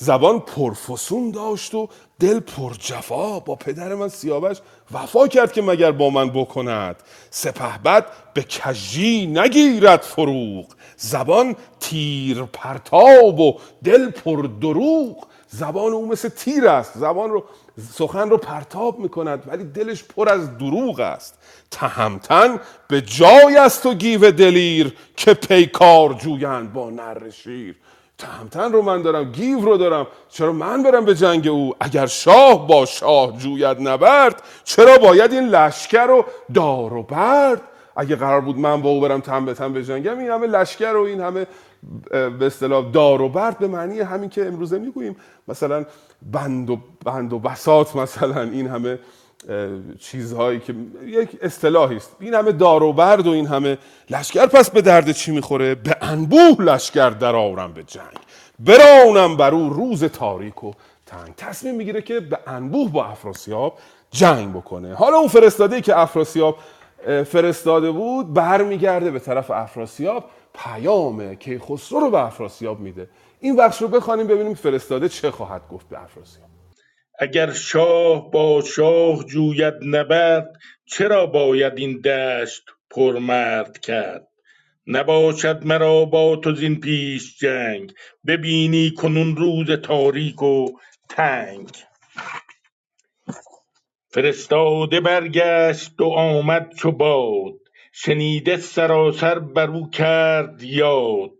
زبان پرفسون داشت و دل پر جفا با پدر من سیاوش وفا کرد که مگر با من بکند. سپهبد به کجی نگیرد فروغ. زبان تیر پرتاب و دل پر دروغ زبان او مثل تیر است. زبان رو سخن رو پرتاب می‌کند ولی دلش پر از دروغ است. تهمتن به جای است و گیو دلیر که پیکار جویند با نر شیر. تهمتن رو من دارم گیو رو دارم. چرا من برم به جنگ او؟ اگر شاه با شاه جوید نبرد چرا باید این لشکر رو دار و برد؟ اگه قرار بود من با او برم تن به تن بجنگم این همه لشکر و این همه به اصطلاح دار و برد به معنی همین که امروزه می‌گوییم. مثلا بند و بند و بساط مثلا این همه چیزهایی که یک اصطلاحی است. این همه دار و برد و این همه لشکر پس به درد چی می‌خوره؟ به انبوه لشکر درآورم به جنگ. برانم بر او روز تاریک و تنگ. تصمیم می‌گیره که به انبوه با افراسیاب جنگ بکنه. حالا اون فرستاده که افراسیاب فرستاده بود برمیگرده به طرف افراسیاب پیام کیخسرو رو به افراسیاب میده. این بخش رو بخوانیم ببینیم فرستاده چه خواهد گفت به افراسیاب. اگر شاه با شاه جوید نبرد چرا باید این دشت پرمرد کرد؟ نباشد مرا با تو زین پیش جنگ ببینی کنون روز تاریک و تنگ. فرستاده برگشت و آمد چو باد شنیده سراسر بر او کرد یاد.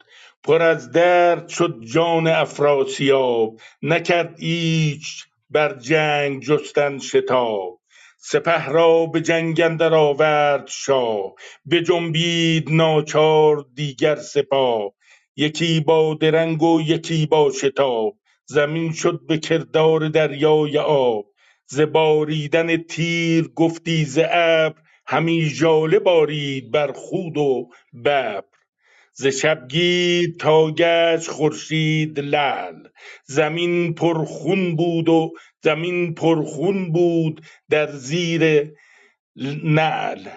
پر از درد شد جان افراسیاب نکرد ایچ بر جنگ جستن شتاب سپه را به جنگ اندر آورد شاه بجنبید ناچار دیگر سپاه. یکی با درنگ و یکی با شتاب زمین شد به کردار دریای آب. ز باریدن تیر گفتی ز ابر همی ژاله بارید بر خود و ببر. ز شبگیر تا گشت خورشید لعل. زمین پر خون بود و زمین پر خون بود در زیر نعل.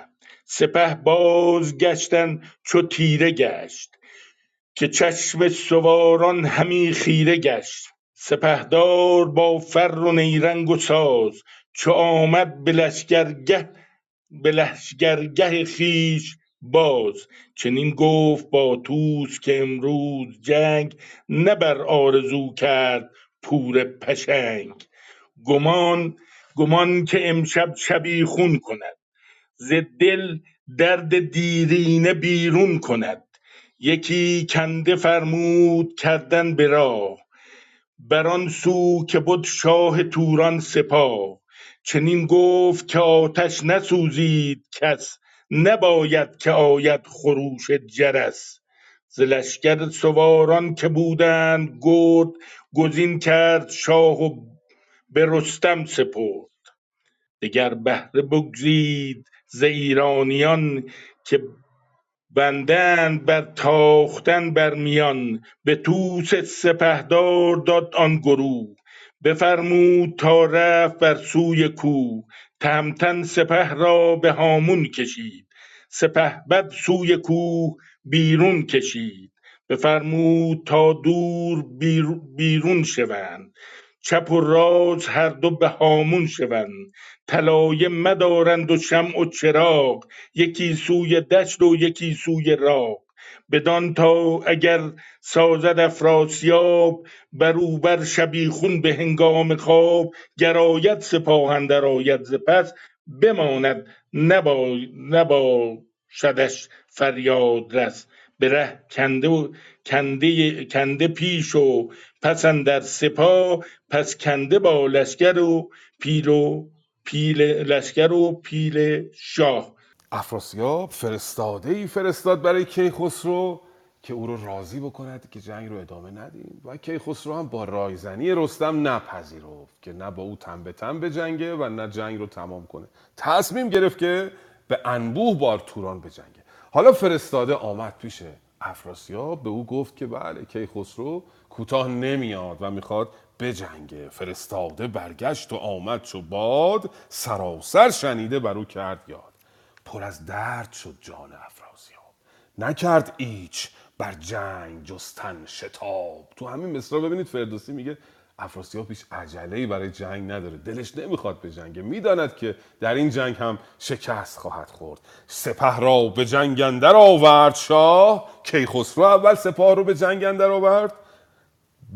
سپه باز گشتن چو تیره گشت که چشم سواران همی خیره گشت. سپهدار با فر و نیرنگ و ساز چو آمد به لشکرگه به لشکرگه خویش باز چنین گفت با طوس که امروز جنگ نه بر آرزو کرد پور پشنگ. گمان گمان که امشب شبیخون کند. ز دل درد دیرینه بیرون کند. یکی کنده فرمود کردن به راه. بر آن سو که بد شاه توران سپاه. چنین گفت که آتش نسوزید کس. نباید که آید خروش جرس. ز لشکر سواران که بودند گرد گزین کرد شاه و به رستم سپرد. دگر بهره بگزید ز ایرانیان که بندند بر تاختن بر میان. به طوس سپهدار داد آن گروه. بفرمود تا رفت بر سوی کوه. تهمتن سپه را به هامون کشید. سپهبد سوی کوه بیرون کشید. بفرمود تا دور بیرون شوند. چپ و راست هر دو به هامون شوند. طلایه مدارند و شمع و چراغ. یکی سوی دشت و یکی سوی راه بدان تا اگر سازد افراسیاب بروبر شبیخون به هنگام خواب گراید سپاه اندر آید ز پس بماند نبا نباشدش فریاد رس. به ره کنده و کنده, کنده پیش و پس اندر سپاه پس کنده با لشکر و پیل و پیل لشکر و پیل شاه. افراسیاب فرستاده ای فرستاد برای کیخسرو که او رو راضی بکند که جنگ رو ادامه ندیم. و کیخسرو هم با رایزنی رستم نپذیرفت که نه با او تن به تن بجنگه و نه جنگ رو تمام کنه. تصمیم گرفت که به انبوه بار توران بجنگه حالا فرستاده آمد پیش افراسیاب. به او گفت که بله کیخسرو کوتاه نمیاد و می‌خواد بجنگه فرستاده برگشت و آمد چو باد سراسر شنیده بر او کرد یاد. پر از درد شد جان افراسیاب. نکرد ایچ بر جنگ جستن شتاب. تو همین مصرا ببینید فردوسی میگه افراسیاب هیچ عجله برای جنگ نداره. دلش نمی‌خواد به جنگ. می‌داند که در این جنگ هم شکست خواهد خورد. سپه را به جنگ اندر آورد. شاه کیخسرو اول سپاه رو به جنگ اندر آورد.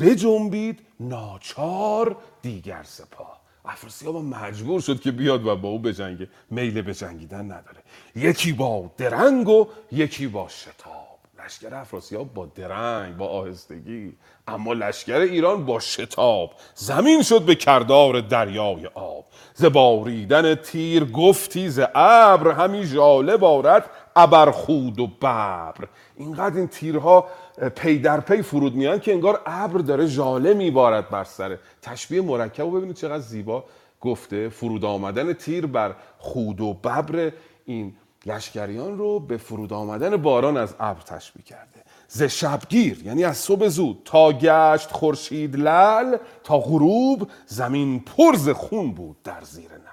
بجنبید ناچار دیگر سپاه. افراسیاب مجبور شد که بیاد و با او بجنگه میل به جنگیدن نداره. یکی با درنگ و یکی با شتاب. لشکر افراسیاب با درنگ با آهستگی. اما لشکر ایران با شتاب. زمین شد به کردار دریای آب. ز باریدن تیر گفتی ز ابر همی ژاله بارد ابرخود و ببر. اینقدر این تیرها پی در پی فرود میان که انگار ابر داره ژاله میبارد بر سره تشبیه مرکب و ببینید چقدر زیبا گفته فرود آمدن تیر بر خود و ببر این لشکریان رو به فرود آمدن باران از ابر تشبیه کرده. ز شبگیر یعنی از صبح زود تا گشت خورشید لل تا غروب زمین پرز خون بود در زیر نل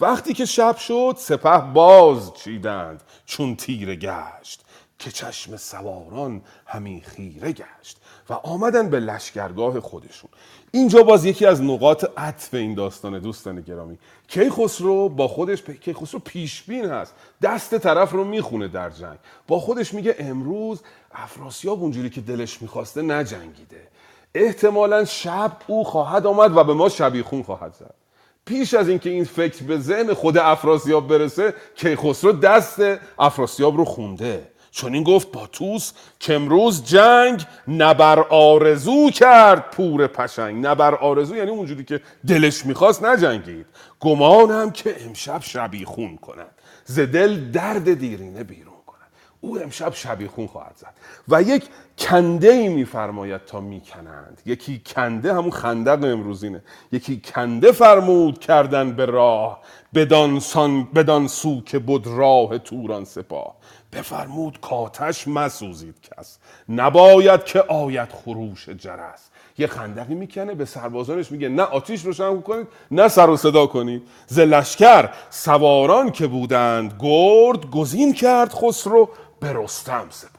وقتی که شب شد سپه باز چیدند چون تیره گشت. که چشم سواران همی خیره گشت و آمدن به لشکرگاه خودشون. اینجا باز یکی از نقاط عطف این داستان دوستان گرامی. کیخسرو با خودش کیخسرو پیشبین هست. دست طرف رو می‌خونه در جنگ. با خودش میگه امروز افراسیاب اونجوری که دلش می‌خواسته نجنگیده. احتمالا شب او خواهد آمد و به ما شبیخون خواهد زد. پیش از اینکه این فکر به ذهن خود افراسیاب برسه کیخسرو دست افراسیاب رو خونده. چون این گفت با توس که امروز جنگ نبر آرزو کرد پور پشنگ. نبر آرزو یعنی اونجوری که دلش می‌خواست نجنگید. گمانم که امشب شبیخون کند. ز دل درد دیرینه بیرون کند. او امشب شبیخون خواهد زد. و یک کنده ای میفرماید تا می‌کنند. یکی کنده همون خندق امروزینه. یکی کنده فرمود کردن به راه بدان, بدان سو که بود راه توران سپاه. بفرمود کاتش مسوزید کس. نباید که آید خروش جرس. یه خندقی می‌کنه به سربازانش میگه نه آتیش روشن کنید نه سر و صدا کنید. ز لشکر سواران که بودند گرد گزین کرد خسرو به رستم سپرد.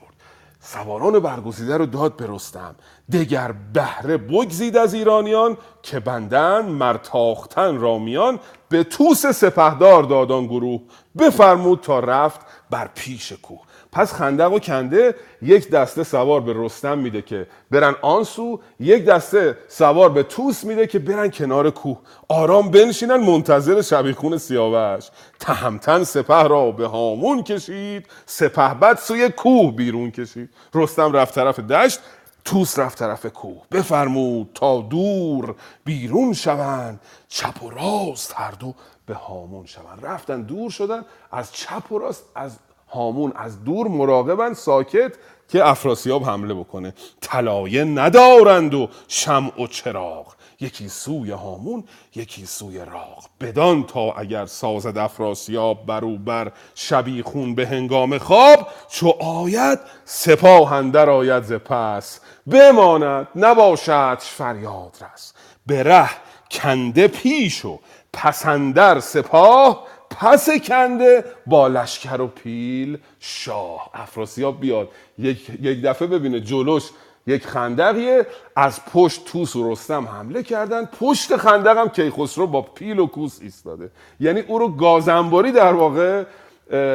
سواران برگزیده رو داد به رستم. دگر بهره بگزید از ایرانیان که بندن مرتاختن رامیان به توس سپهدار دادان گروه. بفرمود تا رفت بر پیش کوه پس خندق و کنده یک دسته سوار به رستم میده که برن آنسو یک دسته سوار به توس میده که برن کنار کوه. آرام بنشینن منتظر شبیخون سیاوش. تهمتن سپه را به هامون کشید سپه بد سوی کوه بیرون کشید. رستم رفت طرف دشت توس رفت طرف کوه. بفرمود تا دور بیرون شوند. چپ و راست هر دو به هامون شوند. رفتن دور شدن. از چپ و راست از هامون از دور مراقبن ساکت که افراسیاب حمله بکنه. طلایه ندارند و شمع و چراغ. یکی سوی هامون یکی سوی راغ. بدان تا اگر سازد افراسیاب برو بر شبیخون به هنگام خواب چو آید سپاه اندر آید ز پس. بماند نباشد فریاد رس. به ره کنده پیش و پسندر سپاه پس کنده با لشکر و پیل شاه. افراسیاب بیاد یک, یک دفعه ببینه جلوش یک خندقیه. از پشت توس و رستم حمله کردن. پشت خندق هم کیخسرو با پیل و کوس ایستاده. یعنی او رو گازنباری در واقع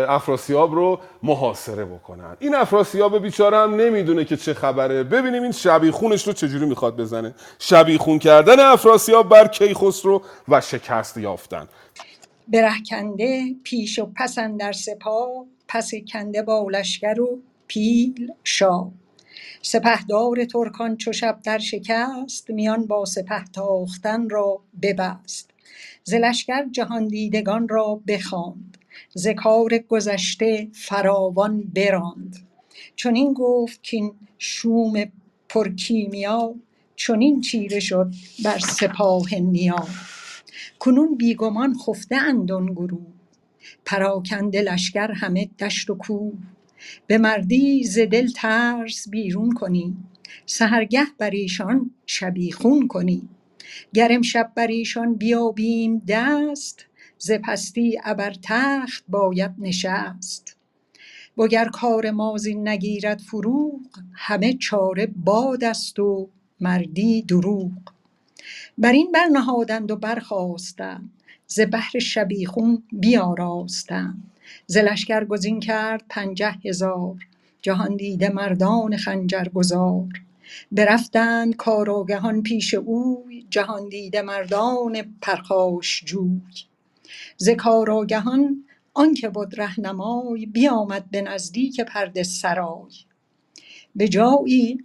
افراسیاب رو محاصره بکنن. این افراسیاب بیچاره هم نمی‌دونه که چه خبره. ببینیم این شبیخونش رو چجوری می‌خواد بزنه. شبیخون کردن افراسیاب بر کیخسرو و شکست یافتن. برهکنده پیش و پس در سپاه پس کنده با لشکر و پیل شاه. سپهدار ترکان چو شب در شکست میان با سپه تاختن را ببست. ز جهان دیدگان را بخواند ز کار گذشته فراوان براند. چنین گفت کاین شوم پرکیمیا چنین چیره شد بر سپاه نیا. کنون بیگمان خفته اند آن گروه پراکنده لشکر همه دشت و کوه. به مردی ز دل ترس بیرون کنی سحرگه بر ایشان شبیخون کنی. گر امشب بر ایشان بیابیم دست ز پستی ابر تخت باید نشست. وگر کار ما زین نگیرد فروغ همه چاره باد است و مردی دروغ. بر این برنهادند و برخاستند ز بهر شبیخون بیاراستند. ز لشکر گزین کرد پنجه هزار جهاندیده مردان خنجر گزار. برفتند کارآگهان پیش اوی جهاندیده مردان پرخاشجوی ز کارآگهان آنک بد رهنمای بیامد به نزدیک پرده سرای. به جایی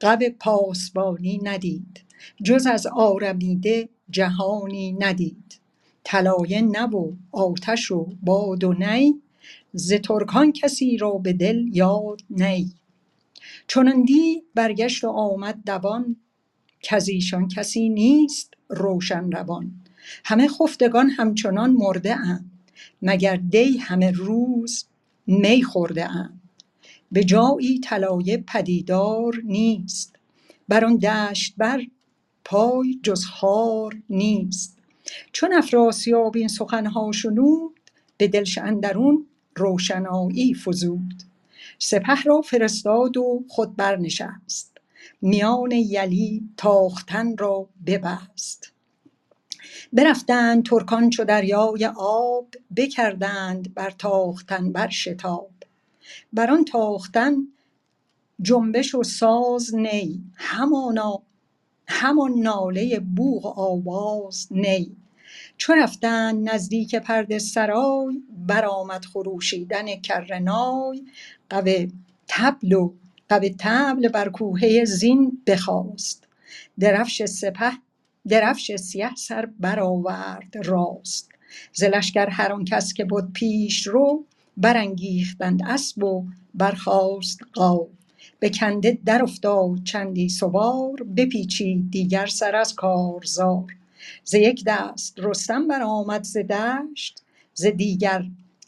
غو پاسبانی ندید جز از آرمیده جهانی ندید. طلایه نه و آتش و باد و نی ز ترکان کسی را به دل یاد نی. چنان دید برگشت و آمد دوان کز ایشان کسی نیست روشن روان. همه خفتگان همچنان مرده اند مگر دی همه روز می خورده اند. به جایی طلایه پدیدار نیست بر آن دشت بر پای جز خار نیست. چون افراسیاب این سخنها شنود به دلش اندرون روشنایی فزود. سپه را فرستاد و خود برنشست. میان یلی تاختن را ببست. برفتند ترکان چو دریای آب بکردند بر تاختن بر شتاب. بر آن تاختن جنبش و ساز نی همانا همان ناله بوق و آواز نی. چو رفتند نزدیک پرده سرای برآمد خروشیدن کره نای. غو طبل و غو طبل بر کوهه زین بخاست. درفش سپه درفش سیه سر برآورد راست. ز هر آن کس که بد پیشرو برانگیختند اسپ و برخاست غو به کنده در افتاد چندی سوار بپیچید دیگر سر از کارزار. ز یک دست رستم برآمد ز دشت ز دیگر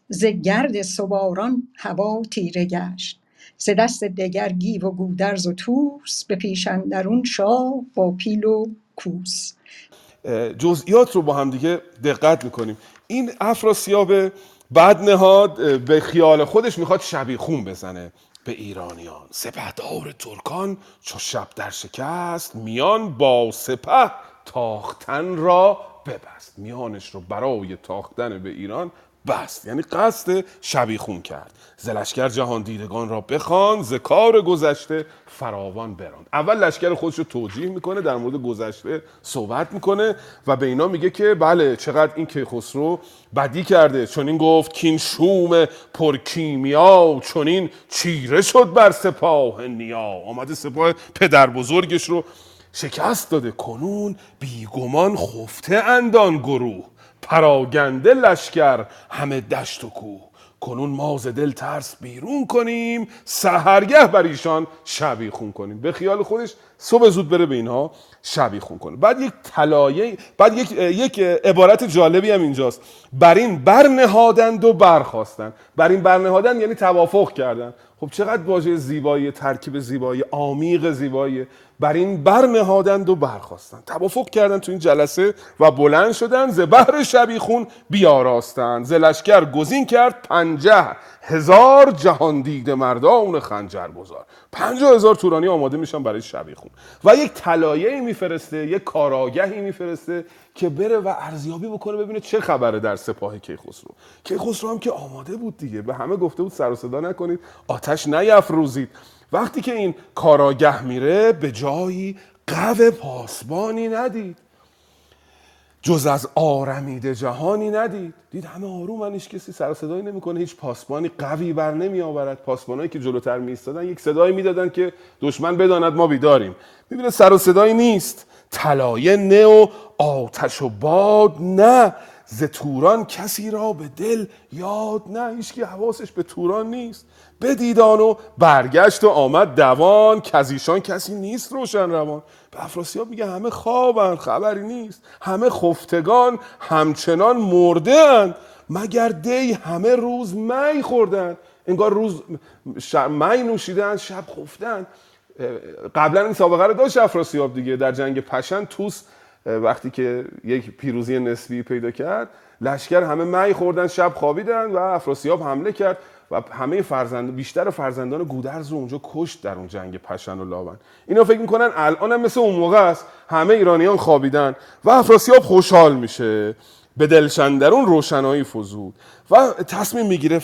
ز گرد سواران هوا تیره گشت. ز دست دگر گیو و گودرز و طوس به پیش اندرون شاه با پیل و کوس. جزئیات رو با هم دیگه دقت می‌کنیم. این افراسیاب بعد نهاد به خیال خودش می‌خواد شبیخون بزنه به ایرانیان. سپهدار ترکان چو شب در شکست میان با سپه تاختن را ببست. میانش رو برای تاختن به ایران بست. یعنی قصد شبیخون کرد. ز لشکر جهان دیدگان را بخوان ز کار گذشته فراوان براند. اول لشکر خودش رو توجیه می‌کنه در مورد گذشته صحبت می‌کنه و به اینا میگه که بله چقدر این کیخسرو بدی کرده. چون این گفت کین شوم پرکیمیا چون این چیره شد بر سپاه نیا. آمده سپاه پدر بزرگش رو شکست داده کنون بیگمان خفته اندان گروه. پراگنده لشکر همه دشت و کوه. کنون ما ز دل ترس بیرون کنیم سحرگه بر ایشان شبیخون کنیم. به خیال خودش صبح زود بره به اینها شبیخون کنه. بعد یک طلایه بعد یک یک عبارت جالبی هم اینجاست. بر این برنهادند و برخواستن بر این برنهادن یعنی توافق کردن خب چقدر واژه زیبایی ترکیب زیبایی عمیق زیبایی. بر این برنهادند و برخواستند. توافق کردن تو این جلسه و بلند شدن ز بحر شبیخون بیاراستند. ز لشکر گزین کرد پنجه هزار جهان دیده مردان خنجر گذار. پنجاه هزار تورانی آماده میشن برای شبیخون و یک طلایه میفرسته یک کاراگهی میفرسته که بره و ارزیابی بکنه ببینه چه خبره در سپاه کیخسرو. کیخسرو هم که آماده بود دیگه به همه گفته بود سر و صدا نکنید آتش نیفروزید. وقتی که این کاراگه میره به جایی قو پاسبانی ندید. جز از آرمیده جهانی ندید. دید همه آروم هیچ کسی سر صدایی نمی‌کنه. هیچ پاسبانی قوی بر نمی آورد پاسبانایی که جلوتر میستادن یک صدایی می‌دادن که دشمن بداند ما بیداریم. می‌بینه سر و صدایی نیست. طلایه نه و آتش و باد نه. ز توران کسی را به دل یاد نه. هیچ که حواسش به توران نیست. بدیدان و برگشت و آمد دوان ایشان کسی نیست روشن روان. به افراسیاب میگه همه خوابن خبری نیست. همه خفتگان همچنان مرده مگر دی همه روز می خوردن انگار روز می نوشیدن شب خفتن قبلا این سابقه رو داشت افراسیاب دیگه. در جنگ پشن توس وقتی که یک پیروزی نسبی پیدا کرد لشکر همه می خوردن شب خوابیدن و افراسیاب حمله کرد. و همه فرزند بیشتر فرزندان گودرز رو اونجا کشت در اون جنگ پشن و لاون. اینا فکر می‌کنن الان هم مثل اون موقع است. همه ایرانیان خوابیدن و افراسیاب خوشحال میشه. به دلشندرون روشنایی فزود و تصمیم می‌گیره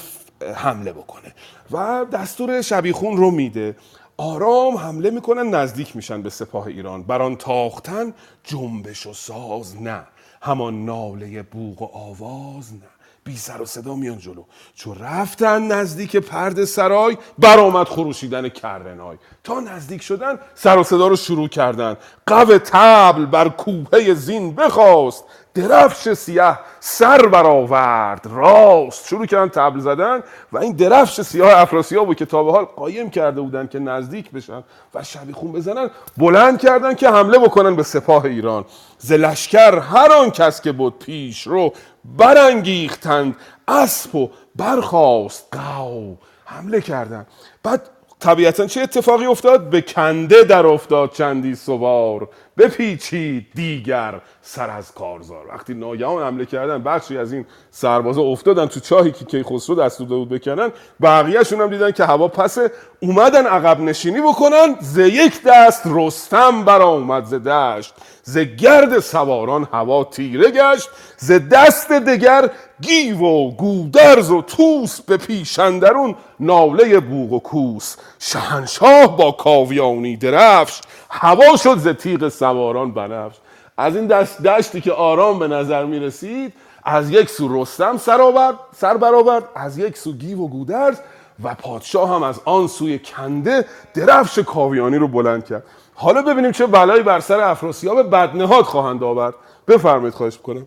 حمله بکنه و دستور شبیخون رو میده. آرام حمله می‌کنن نزدیک میشن به سپاه ایران. بران تاختن جنبش و ساز نه. همان ناله بوق و آواز نه. بی سر و صدا میان جلو. چو رفتن نزدیک پرد سرای برآمد خروشیدن کرنای تا نزدیک شدن سر و صدا رو شروع کردن. قو تبل بر کوهه زین بخواست. درفش سیاه سر برآورد. راست. شروع کردن تبل زدن و این درفش سیاه افراسیاب که تا به حال قایم کرده بودن که نزدیک بشن و شبیخون بزنن بلند کردن که حمله بکنن به سپاه ایران. ز لشکر هر آن کس که بود پیش رو برانگیختند اسب و برخاست. قو حمله کردن. بعد طبیعتا چه اتفاقی افتاد؟ به کنده در افتاد چندی سوار. بپیچید دیگر سر از کارزار. وقتی ناگهان حمله کردن بخشی از این سربازا افتادن تو چاهی که کیخسرو دست داده بود بکنن بقیهشون هم دیدن که هوا پسه اومدن عقب نشینی بکنن ز یک دست رستم برآمد ز دشت ز گرد سواران هوا تیره گشت ز دست دگر گیو و گودرز و توس به پیشندرون ناله بوق و کوس. شهنشاه با کاویانی درفش هوا شد ز تیغ سواران بنفش. از این دشت دشتی که آرام به نظر می رسید از یک سو رستم سر, آورد، سر برآورد از یک سو گیو و گودرز و پادشاه هم از آن سوی کنده درفش کاویانی رو بلند کرد. حالا ببینیم چه بلایی بر سر افراسیاب بدنهاد خواهند آورد. بفرمایید خواهش می‌کنم.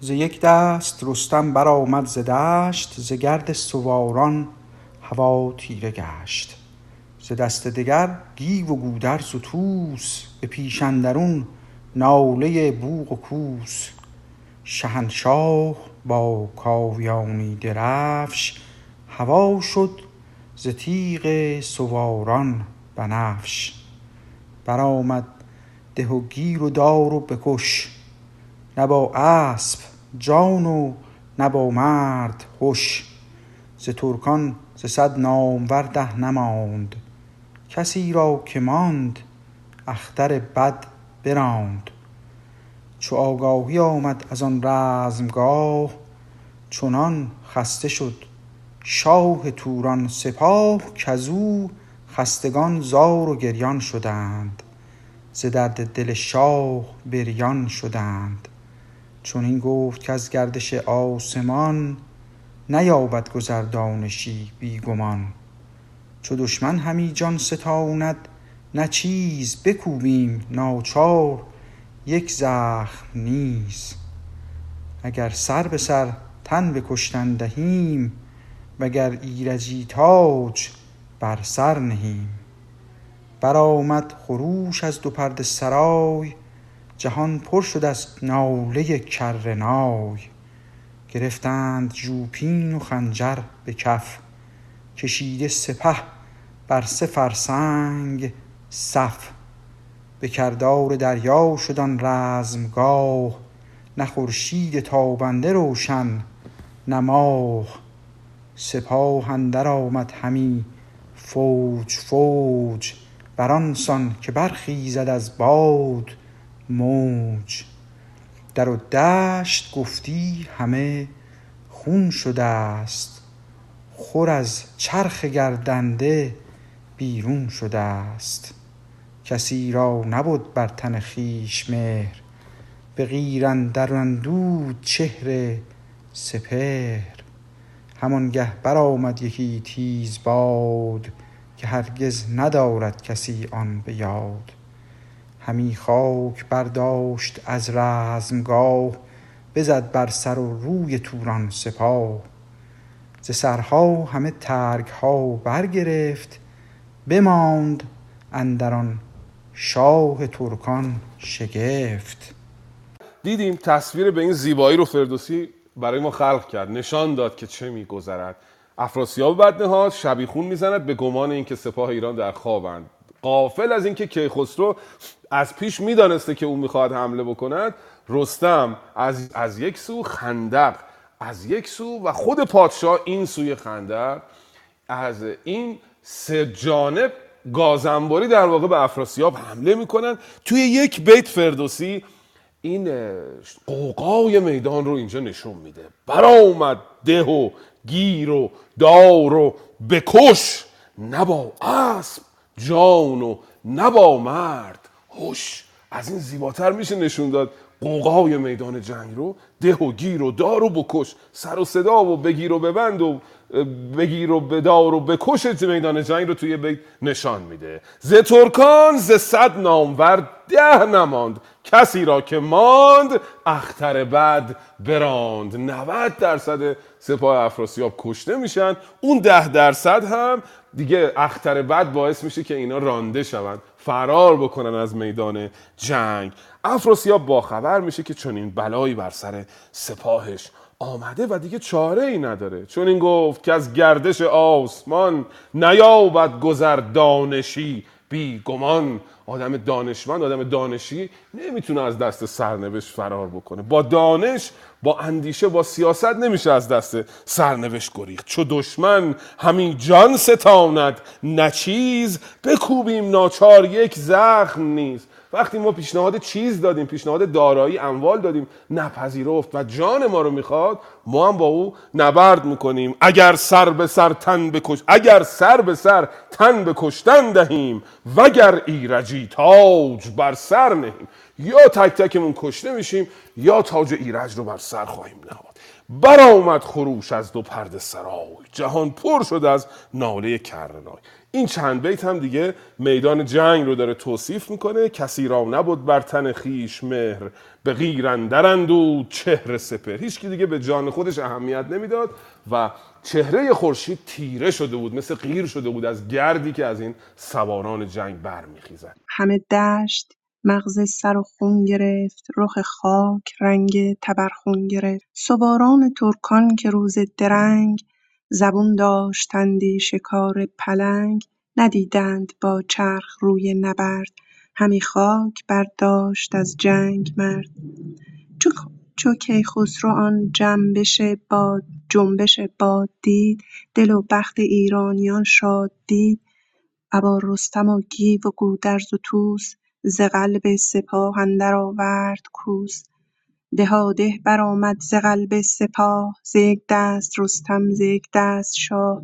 ز یک دست رستم برآمد ز دشت ز گرد سواران هوا تیره گشت. ز دست دگر گیو و گودرز و توس به پیش اندرون ناله بوق و کوس. شهنشاه با کاویانی درفش هوا شد ز تیغ سواران بنفش. برآمد ده و گیر و دار و بکش نه با اسب جان و نه با مرد هش. ز ترکان ز صد نامور ده نماند کسی را که ماند اختر بد براند. چو آگاهی آمد از آن رزمگاه چنان خسته شد شاه توران سپاه کزو خستگان زار و گریان شدند. ز درد دل شاه بریان شدند. چنین گفت کز گردش آسمان نیابد گذر دانشی بی گمان چو دشمن همی جان ستاند نه چیز بکوبیم ناچار یک زخم نیز. اگر سر به سر تن به کشتن دهیم وگر ایرجی تاج بر سر نهیم. برآمد خروش از دو پرده سرای جهان پر شد از ناله کرنای گرفتند ژوپین و خنجر به کف کشیده سپه بر سه فرسنگ صف. به کردار دریا شد آن رزمگاه نه خورشید تابنده روشن نه ماه. سپاه اندر آمد همی فوج فوج. بر آن سان که برخیزد از باد موج. در و دشت گفتی همه خون شده است. خور از چرخ گردنده بیرون شده است کسی را نبد بر تن خویش مهر به قیر اندر اندود چهر سپهر. همانگه برآمد یکی تیز باد که هرگز ندارد کسی آن به یاد. همی خاک برداشت از رزمگاه بزد بر سر و روی توران سپاه. ز سرها همه ترگها برگرفت بماند اندر آن شاه ترکان شگفت. دیدیم تصویر به این زیبایی رو فردوسی برای ما خلق کرد نشان داد که چه میگذرد. افراسیاب بدنهاد شبیخون می‌زند به گمان اینکه سپاه ایران در خوابند. قافل از اینکه کیخسرو از پیش می‌دانسته که او می‌خواهد حمله بکند رستم از, از یک سو خندق از یک سو و خود پادشاه این سوی خندق از این سه جانب گازنباری در واقع به افراسیاب حمله می‌کنن. توی یک بیت فردوسی این قوقای میدان رو اینجا نشون میده. برآمد ده و گیر و دار و بکش نبا اسب جان و نبا مرد. هوش از این زیباتر میشه نشون داد. قوقای میدان جنگ رو ده و گیر و دار و بکش سر و صدا و بگیر و ببند و بگیر و بدار و بکش میدان جنگ رو توی بیت نشان میده. ز ترکان ز صد نامور ده نماند کسی را که ماند اختر بد براند. 90 درصد سپاه افراسیاب کشته میشن اون ده درصد هم دیگه اختر بد باعث میشه که اینا رانده شوند فرار بکنن از میدان جنگ. افراسیاب با خبر میشه که چنین بلایی بر سر سپاهش آمده و دیگه چاره ای نداره. چون این گفت که از گردش آسمان نیابد گذر دانشی بی گمان. آدم دانشمند آدم دانشی نمی‌تونه از دست سرنوشت فرار بکنه. با دانش با اندیشه با سیاست نمیشه از دست سرنوشت گریخت. چو دشمن همین جان ستاند نچیز بکوبیم ناچار یک زخم نیست. وقتی ما پیشنهاد چیز دادیم پیشنهاد دارایی اموال دادیم نپذیرفت و جان ما رو می‌خواد ما هم با او نبرد می‌کنیم. اگر سر به سر تن بکش اگر سر به سر تن به کشتن دهیم وگر ایرجی تاج بر سر نهیم. یا تک تکمون کشته میشیم یا تاج ایرج رو بر سر خواهیم نهاد. برآمد خروش از دو پرده سرای جهان پر شد از ناله کرنای. این چند بیت هم دیگه میدان جنگ رو داره توصیف می‌کنه. کسی را نبود بر تن خیش مهر به غیر اندرند و چهره سپر هیچ کی دیگه به جان خودش اهمیت نمی‌داد و چهره خورشید تیره شده بود مثل غیر شده بود از گردی که از این سواران جنگ برمیخیزد. همه دشت مغز سر و خون گرفت رخ خاک رنگ تبرخون گرفت. سواران ترکان که روز درنگ زبون داشتندی شکار پلنگ ندیدند با چرخ روی نبرد. همی خاک برداشت از جنگ مرد. چو کیخسرو آن جنبش باد دید دل و بخت ایرانیان شاد دید. ابا رستم و گیو و گودرز و طوس ز قلب سپاه اندر آورد کوس. دهاده برآمد ز قلب سپاه ز یک دست رستم ز یک دست شاه.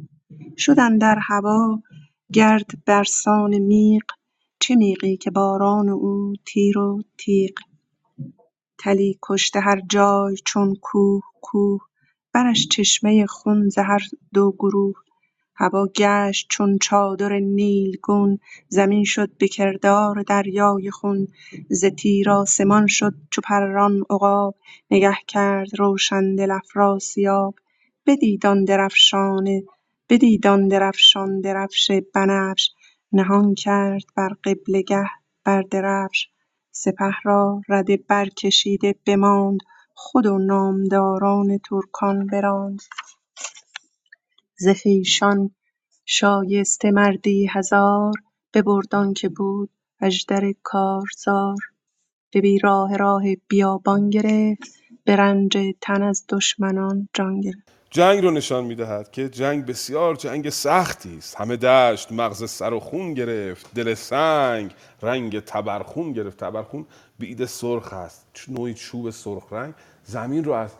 شد اندر هوا گرد برسان میغ. چه میغی که باران او تیر و تیغ. تلی کشته هر جای چون کوه کوه. برش چشمه خون ز هر دو گروه. هوا گشت چون چادر نیلگون زمین شد به کردار دریای خون. ز تیر آسمان شد چو پران عقاب نگه کرد روشندل افراسیاب. بدید آن درفشان درفش بنفش. نهان کرد بر قبله گه بر درفش. سپه را رده برکشیده بماند خود و نامداران ترکان براند. ز خویشان شایسته مردی هزار ببرد که بود اژدر کارزار. به بیراه راه بیابان گرفت به رنج تن از دشمنان جان گرفت. جنگ رو نشان می‌دهد که جنگ بسیار جنگ سختی است. همه دشت مغز سر و خون گرفت دل سنگ رنگ تبرخون گرفت. تبرخون بید سرخ است نوعی چوب سرخ رنگ. زمین رو از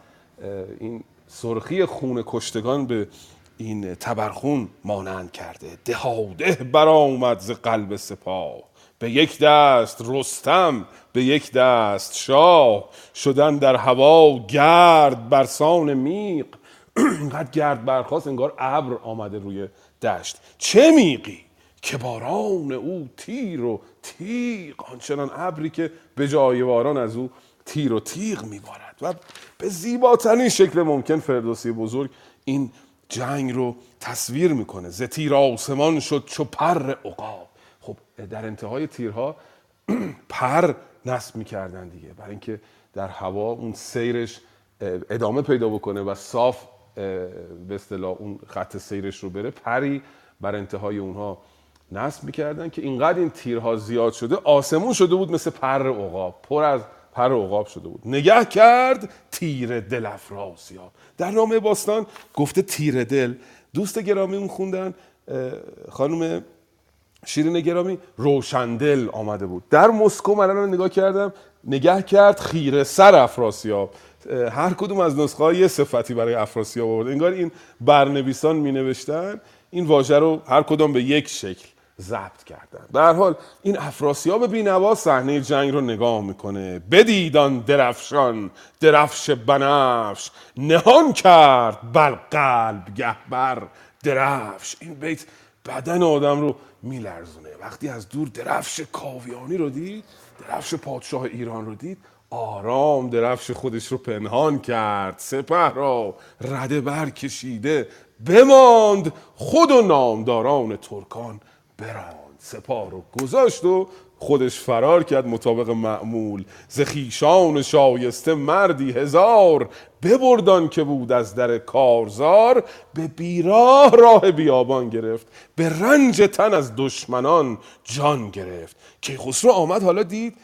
این سرخی خون کشتگان به این تبرخون مانند کرده. دهاده برآمد ز قلب سپاه. به یک دست رستم به یک دست شاه. شدن در هوا گرد برسان میغ. اینقدر گرد برخواست انگار ابر آمده روی دشت. چه میقی که باران او تیر و تیغ. آنچنان ابری که به جای باران از او تیر و تیغ میبارد. و به زیباترین شکل ممکن فردوسی بزرگ این جنگ رو تصویر می‌کنه. ز تیر آسمان شد چو پر عقاب. خب در انتهای تیرها پر نصب می‌کردن دیگه. برای اینکه در هوا اون سیرش ادامه پیدا بکنه و صاف به اصطلاح اون خط سیرش رو بره پری بر انتهای اونها نصب می‌کردن که اینقدر این تیرها زیاد شده آسمون شده بود مثل پر عقاب. پر از پر عقاب شده بود. نگه کرد تیر دل افراسیاب. در نامه باستان گفته تیر دل. دوست گرامی اون خوندن خانم شیرین گرامی روشندل آمده بود. در مسکو من الان نگاه کردم نگه کرد خیره سر افراسیاب. هر کدوم از نسخه یه صفتی برای افراسیاب آورد انگار این برنویسان می نوشتن این واژه رو هر کدام به یک شکل ضبط کردن. هر حال این افراسیاب بینوا صحنه جنگ رو نگاه می‌کنه. بدیدان درفشان درفش بنفش. نهان کرد بر قلب گهبر درفش. این بیت بدن آدم رو میلرزونه. وقتی از دور درفش کاویانی رو دید درفش پادشاه ایران رو دید آرام درفش خودش رو پنهان کرد. سپه را رده برکشیده بماند. خود و نامداران ترکان براند. سپاه رو گذاشت و خودش فرار کرد مطابق معمول. ز خویشان شایسته مردی هزار ببردان که بود از در کارزار. به بیراه راه بیابان گرفت. به رنج تن از دشمنان جان گرفت. که خسرو آمد حالا دید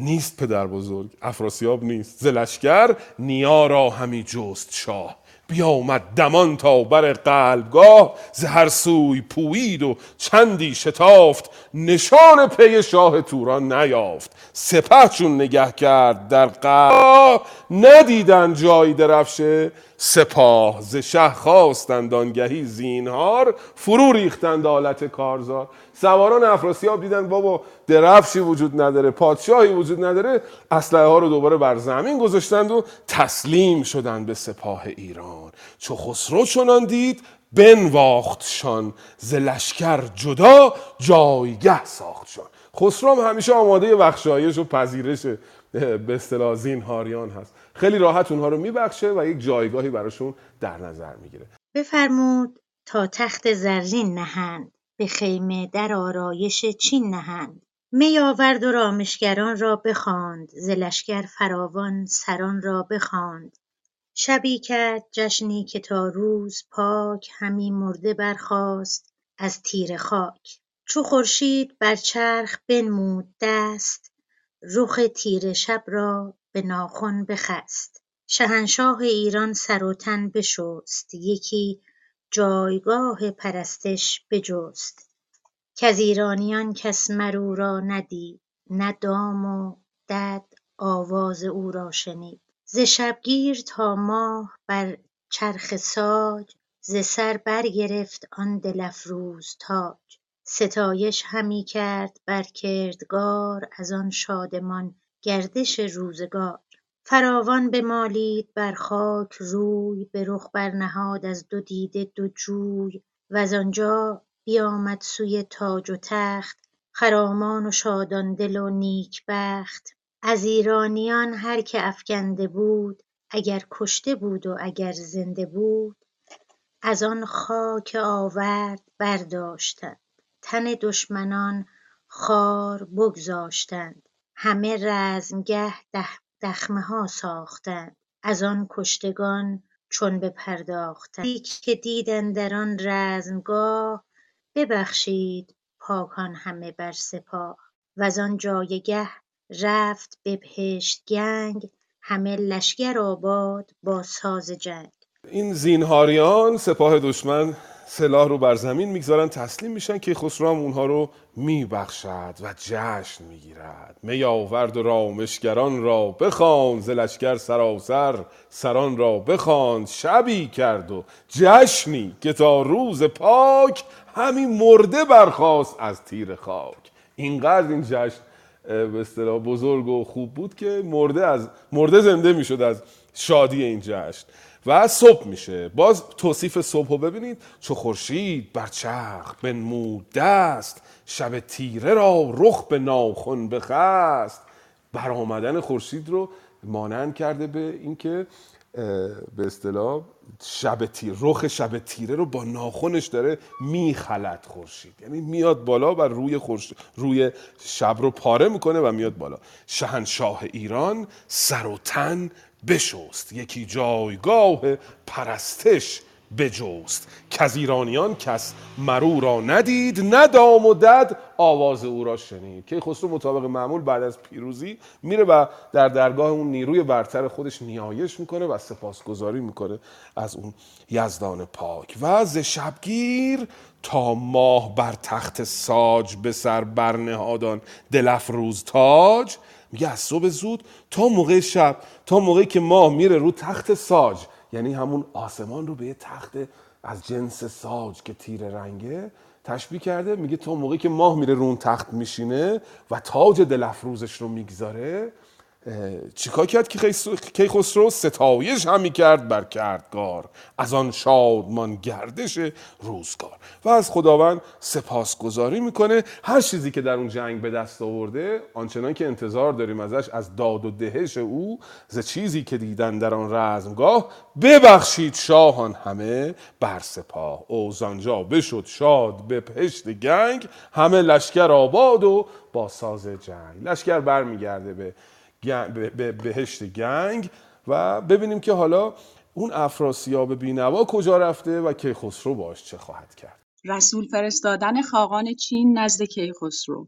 نیست پدر بزرگ. افراسیاب نیست. زلشگر نیا را همی جست شاه. بیامد دمان تا بر قلبگاه ز هر سوی پوید و چندی شتافت نشان پی شاه توران نیافت. سپه چون نگه کرد در قلب ندیدن جای درفشه سپاه ز شه خواستند آنگهی زینهار فرو ریختند آلت کارزار. سواران افراسیاب دیدن بابا درفشی وجود نداره پادشاهی وجود نداره اسلحه ها رو دوباره بر زمین گذاشتند و تسلیم شدند به سپاه ایران. چو خسرو چنان دید بنواختشان ز لشکر جدا جایگه ساختشان خسرو هم همیشه آماده بخشایش و پذیرش به اصطلاح زینهاریان هست. خیلی راحت اونها رو میبخشه و یک جایگاهی براشون در نظر می‌گیره. بفرمود تا تخت زرین نهند. به خیمه در آرایش چین نهند. می آورد و رامشگران را بخواند. ز لشکر فراوان سران را بخواند. شبی کرد جشنی که تا روز پاک همی مرده برخاست از تیره خاک. چو خورشید بر چرخ بنمود دست رخ تیره شب را به ناخن بخست. شهنشاه ایران سر و تن بشست. یکی جایگاه پرستش بجست کز ایرانیان کس مر او را ندید نه دام و دد آواز او را شنید. ز شبگیر تا ماه بر چرخ ساج ز سر برگرفت آن دل افروز تاج. ستایش همی کرد بر کردگار از آن شادمان گردش روزگار. فراوان بمالید بر خاک روی به رخ برنهاد از دو دیده دو جوی. وز آنجا بیامد سوی تاج و تخت خرامان و شادان دل و نیک بخت. از ایرانیان هر که افگنده بود اگر کشته بود و اگر زنده بود از آن خاک آورد برداشتند. تن دشمنان خوار بگذاشتند. همه رزمگه دخمه ها ساختند از آن کشتگان چون بپرداختند که دید اندر آن رزمگاه ببخشید پاکان همه بر سپاه. وز آن جایگه رفت به بهشت گنگ همه لشکر آباد با ساز جنگ. این زینهاریان سپاه دشمن سلاح رو بر زمین می‌گذارن تسلیم میشن که خسرو هم اونها رو میبخشد و جشن می‌گیرد. می آورد و رامشگران را بخوان ز لشکر سراسر سران را بخواند شبی کرد و جشنی که تا روز پاک همین مرده برخاست از تیر خاک. اینقدر این جشن به اصطلاح بزرگ و خوب بود که مرده از مرده زنده می‌شد از شادی این جشن. و صبح میشه. باز توصیف صبح رو ببینید. چو خورشید بر چرخ بنمود دست شب تیره را رخ به ناخن بخست. برآمدن خورشید رو مانند کرده به اینکه به اصطلاح شب تیر رخ شب تیره رو با ناخنش داره میخلد خورشید. یعنی میاد بالا و روی خورش... روی شب رو پاره می‌کنه و میاد بالا. شهنشاه ایران سر و تن بشست. یکی جایگاه پرستش بجست. که از ایرانیان کس مرو را ندید ندام و دد آواز او را شنید. که خسرو مطابق معمول بعد از پیروزی میره و در درگاه اون نیروی برتر خودش نیایش می‌کنه و سپاسگزاری می‌کنه از اون یزدان پاک. و ز شبگیر تا ماه بر تخت ساج به سر برنهادان دلفروز تاج. میگه از صبح زود تا موقع شب تا موقعی که ماه میره رو تخت ساج. یعنی همون آسمان رو به یه تخت از جنس ساج که تیر رنگه تشبیه کرده. میگه تا موقعی که ماه میره رو اون تخت میشینه و تاج دلفروزش رو می‌گذاره چیکار کرد که کیخسرو ستایش همی کرد بر کردگار؟ از آن شادمان گردش روزگار. و از خداوند سپاسگزاری می‌کنه. هر چیزی که در اون جنگ به دست آورده آنچنان که انتظار داریم ازش از داد و دهش او ز چیزی که دیدن در آن رزمگاه ببخشید شاهان همه بر سپاه. اوزانجا بشد شاد به پشت گنگ همه لشکر آباد و با ساز جنگ. لشکر برمیگرده به به به بهشت گنگ و ببینیم که حالا اون افراسیاب بینوا کجا رفته و کیخسرو باش چه خواهد کرد. رسول فرستادن خاقان چین نزد کیخسرو.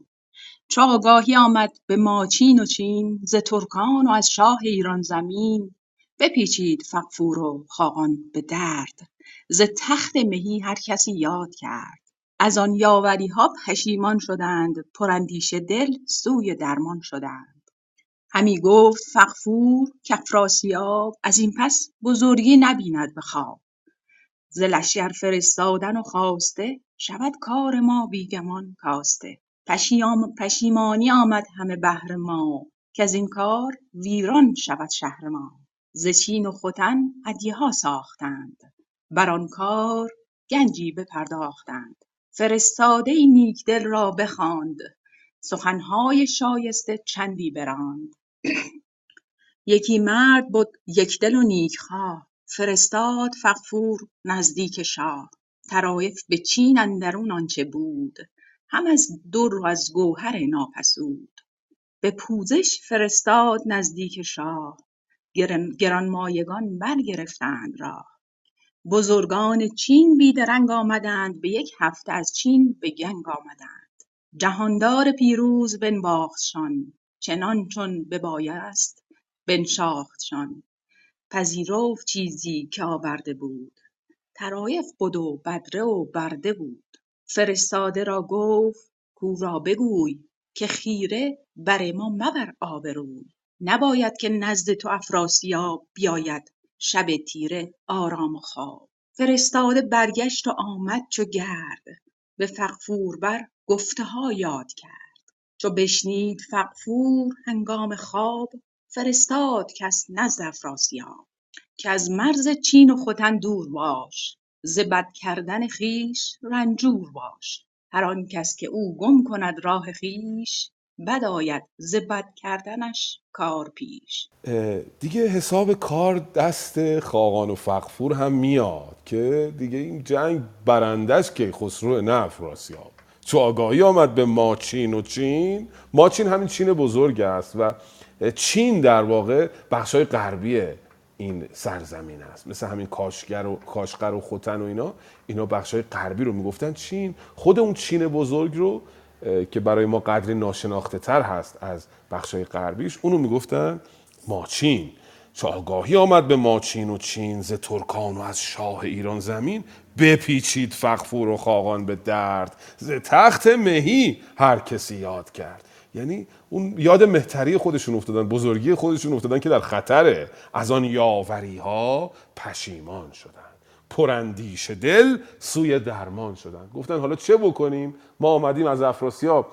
چو آگاهی آمد به ماچین و چین ز ترکان و از شاه ایران زمین. بپیچید فغفور و خاقان به درد. ز تخت مهی هر کسی یاد کرد. از آن یاوری ها پشیمان شدند پراندیشه دل سوی درمان شدند. همی گفت فغفور کافراسیاب از این پس بزرگی نبیند به خواب. ز لشکر فرستادن و خواسته شود کار ما بیگمان کاسته. پشیام- پشیمانی آمد همه بهر ما. کز این کار ویران شود شهر ما. ز چین و ختن ها ساختند. بر آن کار گنجی بپرداختند. فرستاده نیکدل را بخواند. سخنهای شایسته چندی براند. یکی مرد بد یکدل و نیکخواه فرستاد فغفور نزدیک شاه. طرایف به چین اندرون آنچه بود هم از در و از گوهر ناپسود. به پوزش فرستاد نزدیک شاه گران- گرانمایگان برگرفتند راه. بزرگان چین بیدرنگ آمدند به یک هفته از چین به گنگ آمدند. جهاندار پیروز بنواختشان چنان چون ببایست بنشاختشان. پذیرفت چیزی که آورده بود. طرایف بد و بدره و برده بود. فرستاده را گفت کاو را بگوی که خیره بر ما مبر آبروی. نباید که نزد تو افراسیاب بیاید شب تیره آرام خواب. فرستاده برگشت و آمد چو گرد. به فغفور بر گفته ها یاد کرد. چو بشنید فغفور هنگام خواب فرستاد کس نزد افراسیاب که از مرز چین و ختن دور باش ز بد کردن خویش رنجور باش. هر آن کس که او گم کند راه خویش بد آید ز بد کردنش کار پیش. دیگه حساب کار دست خاقان و فغفور هم میاد که دیگه این جنگ برندش که خسرو نه افراسیاب. چو آگاهی آمد به ماچین و چین. ماچین همین چین بزرگ است و چین در واقع بخشای غربی این سرزمین است. مثل همین کاشگر و کاشقر و خوتن و اینا. اینا بخشای غربی رو می‌گفتن چین. خود اون چین بزرگ رو که برای ما قدری ناشناخته تر هست از بخشای غربیش اونو می‌گفتن ماچین چه آگاهی آمد به ماچین و چین ز ترکان و از شاه ایران زمین. بپیچید فقفور و خاقان به درد. ز تخت مهی هر کسی یاد کرد. یعنی اون یاد مهتری خودشون افتادن بزرگی خودشون افتادن که در خطره. از آن یاوری ها پشیمان شدن. پراندیش دل سوی درمان شدن. گفتن حالا چه بکنیم؟ ما آمدیم از افراسیاب.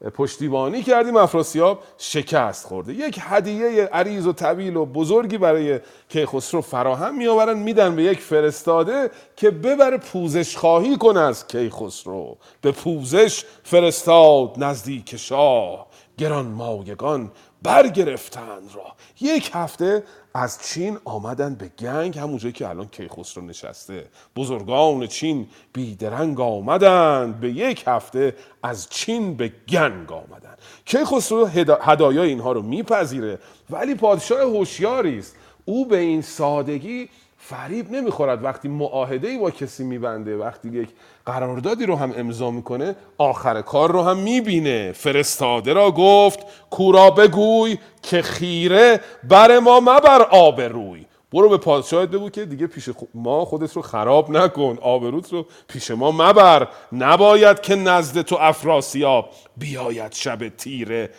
پشتیبانی کردیم افراسیاب شکست خورده. یک هدیه عریض و طویل و بزرگی برای کیخسرو فراهم میآورن میدن به یک فرستاده که ببره پوزش خواهی کنه از کیخسرو. به پوزش فرستاد نزدیک شاه. گران مایگان برگرفتند را یک هفته از چین آمدن به گنگ همونجایی که الان کیخسرو نشسته. بزرگان چین بیدرنگ آمدند به یک هفته از چین به گنگ آمدن. کیخسرو هدا- هدایای اینها رو میپذیره. ولی پادشاه هوشیاری است. او به این سادگی فریب نمی‌خورد. وقتی معاهده ای با کسی میبنده وقتی یک قراردادی رو هم امضا می‌کنه آخر کار رو هم می‌بینه. فرستاده را گفت کورا بگوی که خیره بر ما مبر آب روی برو به پادشاهت بگو که دیگه پیش ما خودت رو خراب نکن. آبروت رو پیش ما مبر. نباید که نزد تو افراسیاب بیاید شب تیره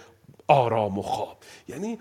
آرام و خواب. یعنی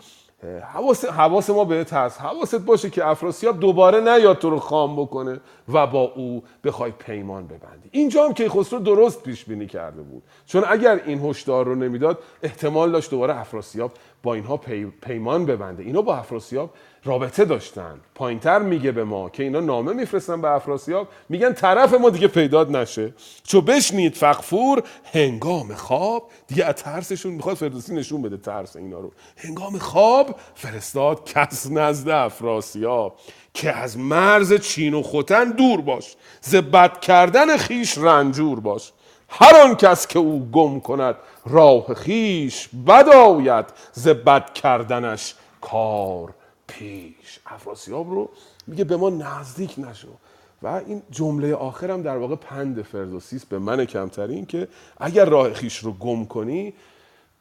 حواس, حواس ما بهت هست. حواست باشه که افراسیاب دوباره نیاد تو رو خام بکنه و با او بخوای پیمان ببندی. اینجا هم که خسرو درست پیش بینی کرده بود. چون اگر این هشدار رو نمی‌داد احتمال داشت دوباره افراسیاب با اینها پی، پیمان ببنده. اینا با افراسیاب رابطه داشتن. پایینتر میگه به ما که اینا نامه میفرستن به افراسیاب. میگن طرف ما دیگه پیداد نشه. چو بشنید فقفور هنگام خواب. دیگه از ترسشون می‌خواد فردوسی نشون بده ترس اینا رو. هنگام خواب فرستاد کس نزد افراسیاب. که از مرز چین و خوتن دور باش. ز بد کردن خیش رنجور باش. هر آن کس که او گم کند راه خیش بد آید ز بد کردنش کار پیش. افراسیاب رو میگه به ما نزدیک نشو. و این جمله آخرم در واقع پند فردوسی است به من کمترین که اگر راه خیش رو گم کنی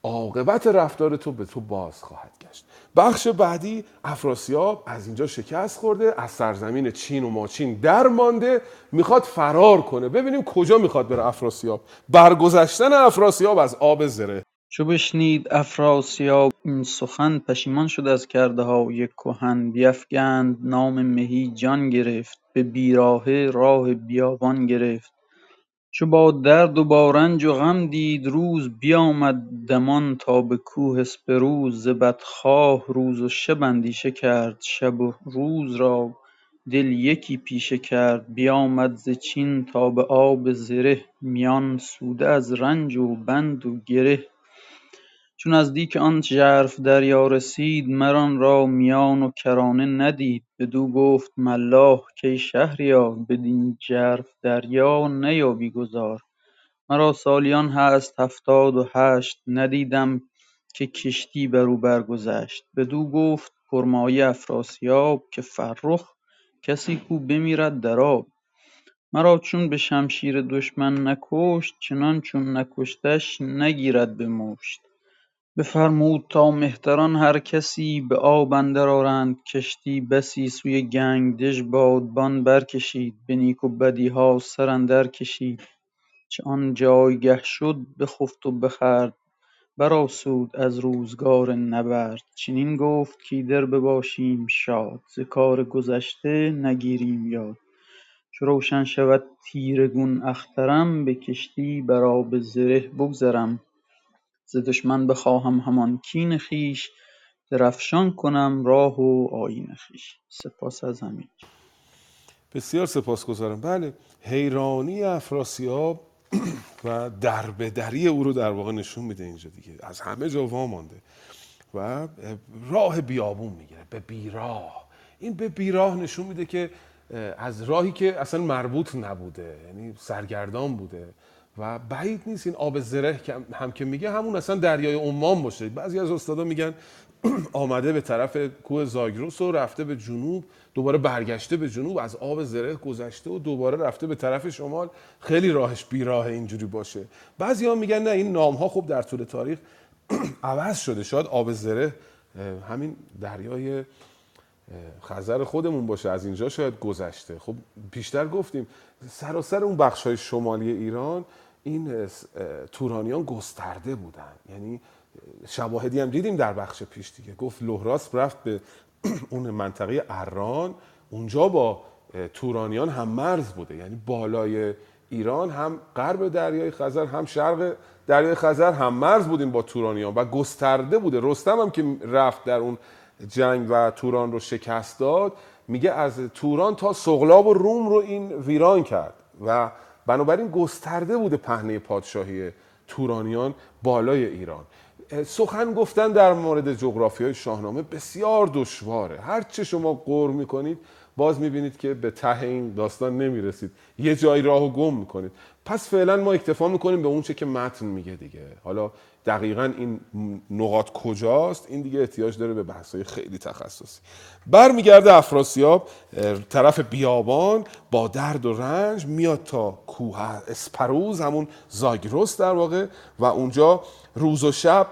عاقبت رفتار تو به تو باز خواهد گشت. بخش بعدی افراسیاب از اینجا شکست خورده از سرزمین چین و ماچین در مانده می‌خواد فرار کنه. ببینیم کجا می‌خواد بره افراسیاب. برگذشتن افراسیاب از آب زره. چو بشنید افراسیاب این سخن پشیمان شد از کرده های کهن. بیفگند نام مهی جان گرفت. به بیراهه راه بیابان گرفت. چو با درد و با رنج و غم دید روز بیامد دمان تا به کوه اسپروز ز بدخواه روز و شب اندیشه کرد شب و روز را دل یکی پیشه کرد. بیامد ز چین تا به آب زره میان سوده از رنج و بند و گره. چون نزدیک آن ژرف دریا رسید مر آن را میان و کرانه ندید. بدو گفت ملاح کای شهریار بدین ژرف دریا نیابی گذار مرا سالیان هست هفتاد و هشت ندیدم که کشتی بر او برگذشت. بدو گفت پرمایه افراسیاب که فرخ کسی کو بمیرد در آب. مرا چون به شمشیر دشمن نکشت چنان چون نکشتش نگیرد به مشت. بفرمود تا مهتران هر کسی به آب اندر آرند کشتی بسی سوی گنگدژ بادبان برکشید به نیک و بدیها سر اندر کشید. چه آن جایگه شد بخفت و بخورد برآسود از روزگار نبرد. چنین گفت کایدر بباشیم شاد ز کار گذشته نگیریم یاد. چو روشن شود تیره گون اخترم به کشتی بر آب زره بگذرم. ز دشمن بخواهم همان کین خویش درفشان کنم راه و آیین خویش. سپاس از همه بسیار سپاسگزارم. بله حیرانی افراسیاب و دربدری او رو در واقع نشون میده اینجا دیگه. از همه جا وامانده و راه بیابون می‌گیره به بیراه. این به بیراه نشون میده که از راهی که اصلا مربوط نبوده یعنی سرگردان بوده. و بعید نیست این آب زره که هم که میگه همون اصلا دریای عمان باشه. بعضی از استادا میگن آمده به طرف کوه زاگرس و رفته به جنوب دوباره برگشته به جنوب از آب زره گذشته و دوباره رفته به طرف شمال. خیلی راهش بیراه اینجوری باشه. بعضی ها میگن نه این نام ها خوب در طول تاریخ عوض شده. شاید آب زره همین دریای خزر خودمون باشه از اینجا شاید گذشته. خب بیشتر گفتیم سراسر اون بخش های شمالی ایران این تورانیان گسترده بودن. یعنی شواهدی هم دیدیم در بخش پیش دیگه. گفت لهراس رفت به اون منطقه اران. اونجا با تورانیان هم مرز بوده. یعنی بالای ایران هم غرب دریای خزر هم شرق دریای خزر هم مرز بودیم با تورانیان و گسترده بوده. رستم هم که رفت در اون جنگ و توران رو شکست داد میگه از توران تا سغلاب و روم رو این ویران کرد و بنابراین گسترده بوده پهنه پادشاهی تورانیان بالای ایران. سخن گفتن در مورد جغرافی های شاهنامه بسیار دشواره. هرچه شما قور می‌کنید باز می‌بینید که به ته این داستان نمی‌رسید. یه جایی راهو گم می‌کنید. پس فعلا ما اکتفا می‌کنیم به اونچه که متن میگه دیگه. حالا دقیقا این نقاط کجاست؟ این دیگه احتیاج داره به بحثای خیلی تخصصی. برمیگرده افراسیاب طرف بیابان با درد و رنج میاد تا کوه اسپروز همون زاگرس در واقع و اونجا روز و شب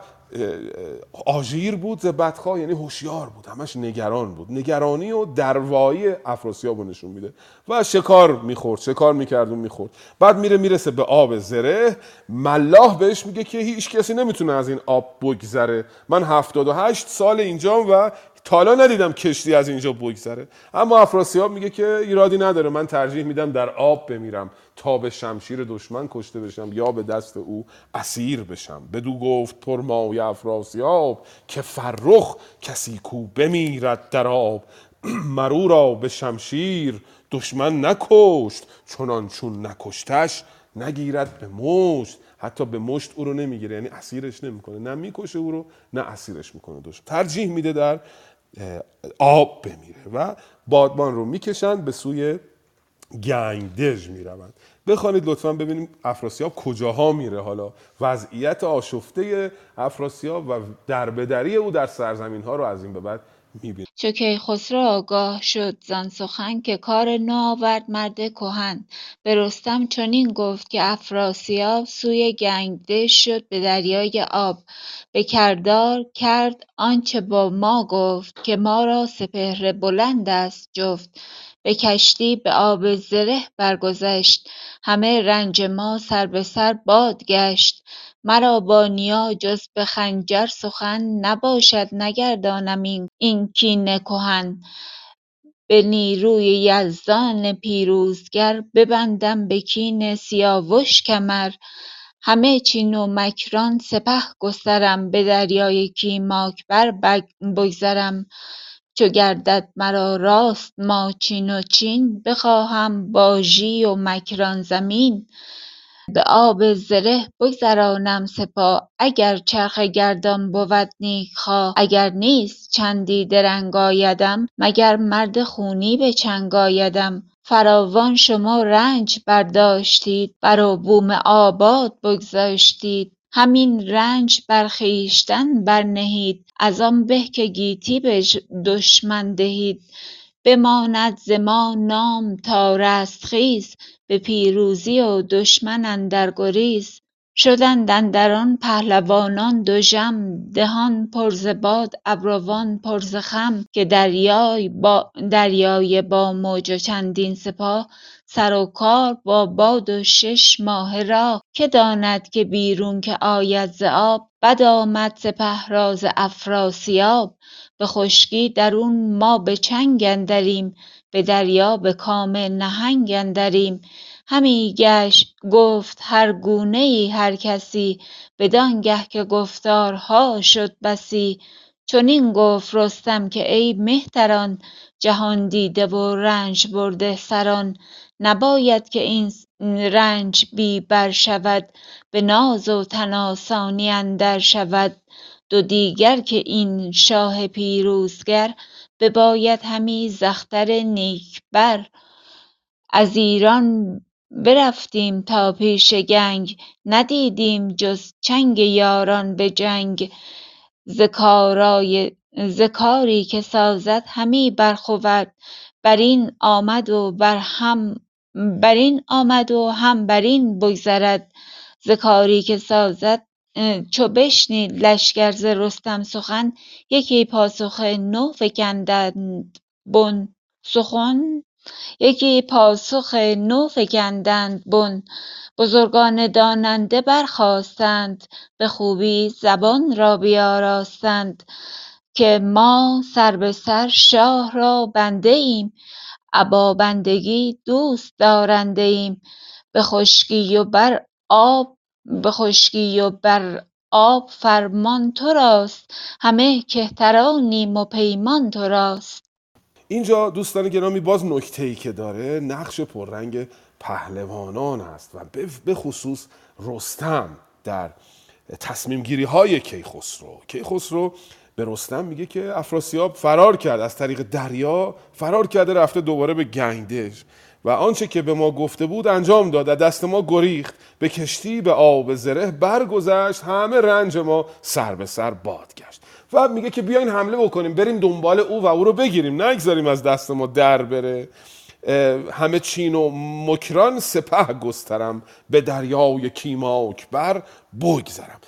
آژیر بود زبدخواه یعنی هوشیار بود همش نگران بود. نگرانی و دروایی افراسیاب رو نشون میده. و شکار می‌خورد شکار می‌کرد و می‌خورد. بعد میره می‌رسه به آب زره. ملاح بهش میگه که هیچ کسی نمی‌تونه از این آب بگذره. من هفتاد و هشت سال اینجام و تالا ندیدم کشتی از اینجا بگذره. اما افراسیاب میگه که ایرادی نداره. من ترجیح میدم در آب بمیرم. تا به شمشیر دشمن کشته بشم یا به دست او اسیر بشم. بدو گفت پرمای افراسیاب که فرخ کسی کو بمیرد در آب. مرو را به شمشیر دشمن نکشت. چنان چون نکشتش نگیرد به مشت. حتی به مشت او رو نمی‌گیره. یعنی اسیرش نمی‌کنه. نه می‌کشه او رو نه اسیرش می‌کنه دشمن. ترجیح میده در آب بمیره و بادبان رو می‌کشند به سوی گنگدژ می‌روند. بخوانید لطفا ببینیم افراسیاب کجاها میره حالا. وضعیت آشفته افراسیاب و دربدری او در سرزمین ها رو از این به بعد می‌بینیم. چو کیخسرو آگاه شد زان سخن که کار نو آورد مرد کهن. به رستم چنین گفت که افراسیاب سوی گنگدژ شد به دریای آب. به کردار کرد آنچه با ما گفت که ما را سپهر بلند است جفت. به کشتی به آب زره برگذشت. همه رنج ما سر به سر باد گشت. مرا با نیا جز به خنجر سخن نباشد نگردانم این کین کهن. به نیروی یزدان پیروزگر ببندم به کین سیاوش کمر. همه چین و مکران سپه گسترم به دریای کیماک بر بگذرم. چو گردد مرا راست ماچین و چین بخواهم با ژی و مکران زمین. به آب زره بگذرانم سپاه اگر چرخ گردان بود نیک خواه اگر نیست چندی درنگ آیدم مگر مرد خونی به چنگ آیدم. فراوان شما رنج برداشتید بر بوم آباد بگذاشتید. همین رنج بر خویشتن برنهید از آن به که گیتی به دشمن دهید. بماند ز ما نام تا رستخیز به پیروزی و دشمن اندر گریز شدند اندران پهلوانان دژم دهان پر ز باد ابروان پر ز خم که دریای با موج و چندین سپاه سر و کار با باد و شش ماهه راه که داند که بیرون که آید ز آب بد آمد سپه را ز افراسیاب. به خشکی درون ما به چنگ اندریم به دریا به کام نهنگ اندریم. همی گشت گفت هر گونه ای هر کسی بدانگه که گفتارها شد بسی. چنین گفت رستم که ای مهتران جهاندیده و رنج برده سران. نباید که این رنج بی بر شود به ناز و تن آسانی اندر شود. دو دیگر که این شاه پیروزگر بباید همی ز اختر نیک بر از ایران برفتیم تا پیش گنگ ندیدیم جز چنگ یاران به جنگ. ز کاری که سازد همی برخورد بر این آمد و هم بر این آمد و هم بر این بگذرد. ز که سازد چو بشنید لشکر ز رستم سخن یکی پاسخ نو فگندند بن سخن. یکی پاسخ نو فگندند بن بزرگان داننده برخاستند به خوبی زبان را بیاراستند که ما سر به سر شاه را بنده ایم ابا بندگی دوست دارنده ایم به خشکی و بر آب به خشکی و بر آب فرمان تو راست. همه کهترانیم و پیمان تو راست. اینجا دوستان گرامی باز نکته ای که داره نقش پررنگ پهلوانان است و به خصوص رستم در تصمیم گیری های کیخسرو. کیخسرو به رستم میگه که افراسیاب فرار کرد از طریق دریا فرار کرده رفته دوباره به گنگدش و آنچه که به ما گفته بود انجام داد. دست ما گریخت. به کشتی به آب زره برگذشت. همه رنج ما سر به سر باد گشت و میگه که بیاین حمله بکنیم. بریم دنبال او و او رو بگیریم. نگذاریم از دست ما در بره. همه چین و مکران سپه گسترم. به دریای کیماک بر بگذرم.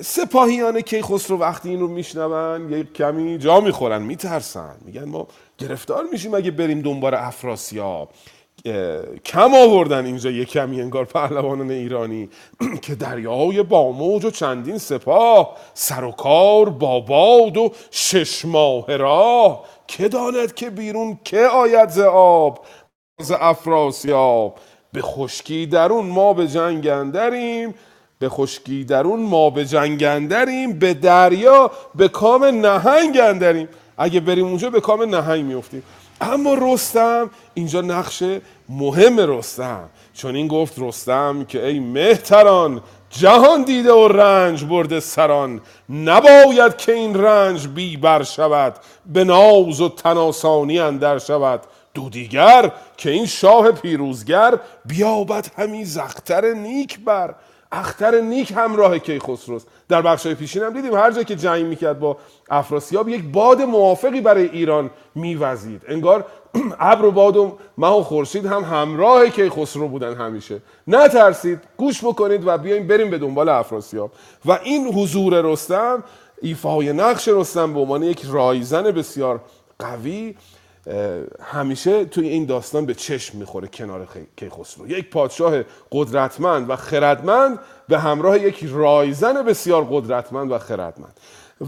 سپاهیان کیخسرو وقتی این رو میشنون یک کمی جا می‌خورن میترسن. میگن ما گرفتار میشیم اگه بریم دنبال افراسیاب. کم آوردن اینجا یک کمی انگار پهلوانان ایرانی. که دریای با موج و چندین سپاه سر و کار با باد و شش ماه راه. که داند که بیرون که آید ز آب ز افراسیاب. به خشکی درون ما به جنگ اندریم به خشکی درون ما به جنگ اندریم به دریا به کام نهنگ اندریم. اگه بریم اونجا به کام نهنگ میفتیم اما رستم اینجا نقش مهم رستم. چون این گفت رستم که ای مهتران جهان دیده و رنج برده سران. نباید که این رنج بی بر شود به ناز و تناسانی اندر شود. دو دیگر که این شاه پیروزگر بیابد همی زختر نیک بر. اختر نیک همراه کیخسروست. در بخش پیشین هم دیدیم هر جا که جنگ می‌کرد با افراسیاب یک باد موافقی برای ایران میوزید. انگار ابر و باد و مه و خورشید هم همراه کیخسرو بودن همیشه. نترسید گوش بکنید و بیایم بریم به دنبال افراسیاب. و این حضور رستم ایفای نقش رستم به عنوان یک رایزن بسیار قوی همیشه توی این داستان به چشم می‌خوره کنار کیخسرو. یک پادشاه قدرتمند و خردمند به همراه یک رایزن بسیار قدرتمند و خردمند.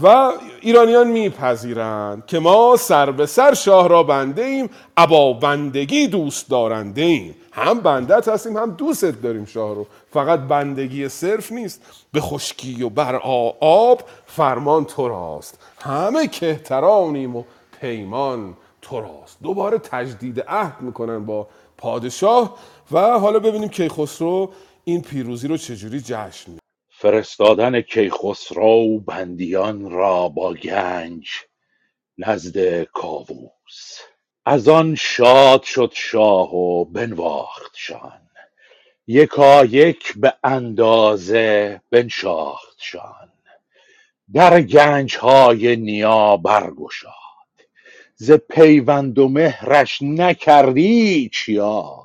و ایرانیان میپذیرند که ما سر به سر شاه را بنده ایم ابا بندگی دوست دارنده ایم. هم بندت هستیم هم دوست داریم شاه رو. فقط بندگی صرف نیست. به خشکی و بر آب فرمان تو راست. همه کهترانیم و پیمان تو راست دوباره تجدید عهد می‌کنن با پادشاه و حالا ببینیم کیخسرو این پیروزی رو چجوری جشن می فرستادن کیخسرو بندیان را با گنج نزد کاووس. از آن شاد شد شاه و بنواختشان یکایک به اندازه بنشاختشان در گنج های نیا برگشاد ز پیوند و مهرش نکردی چیا؟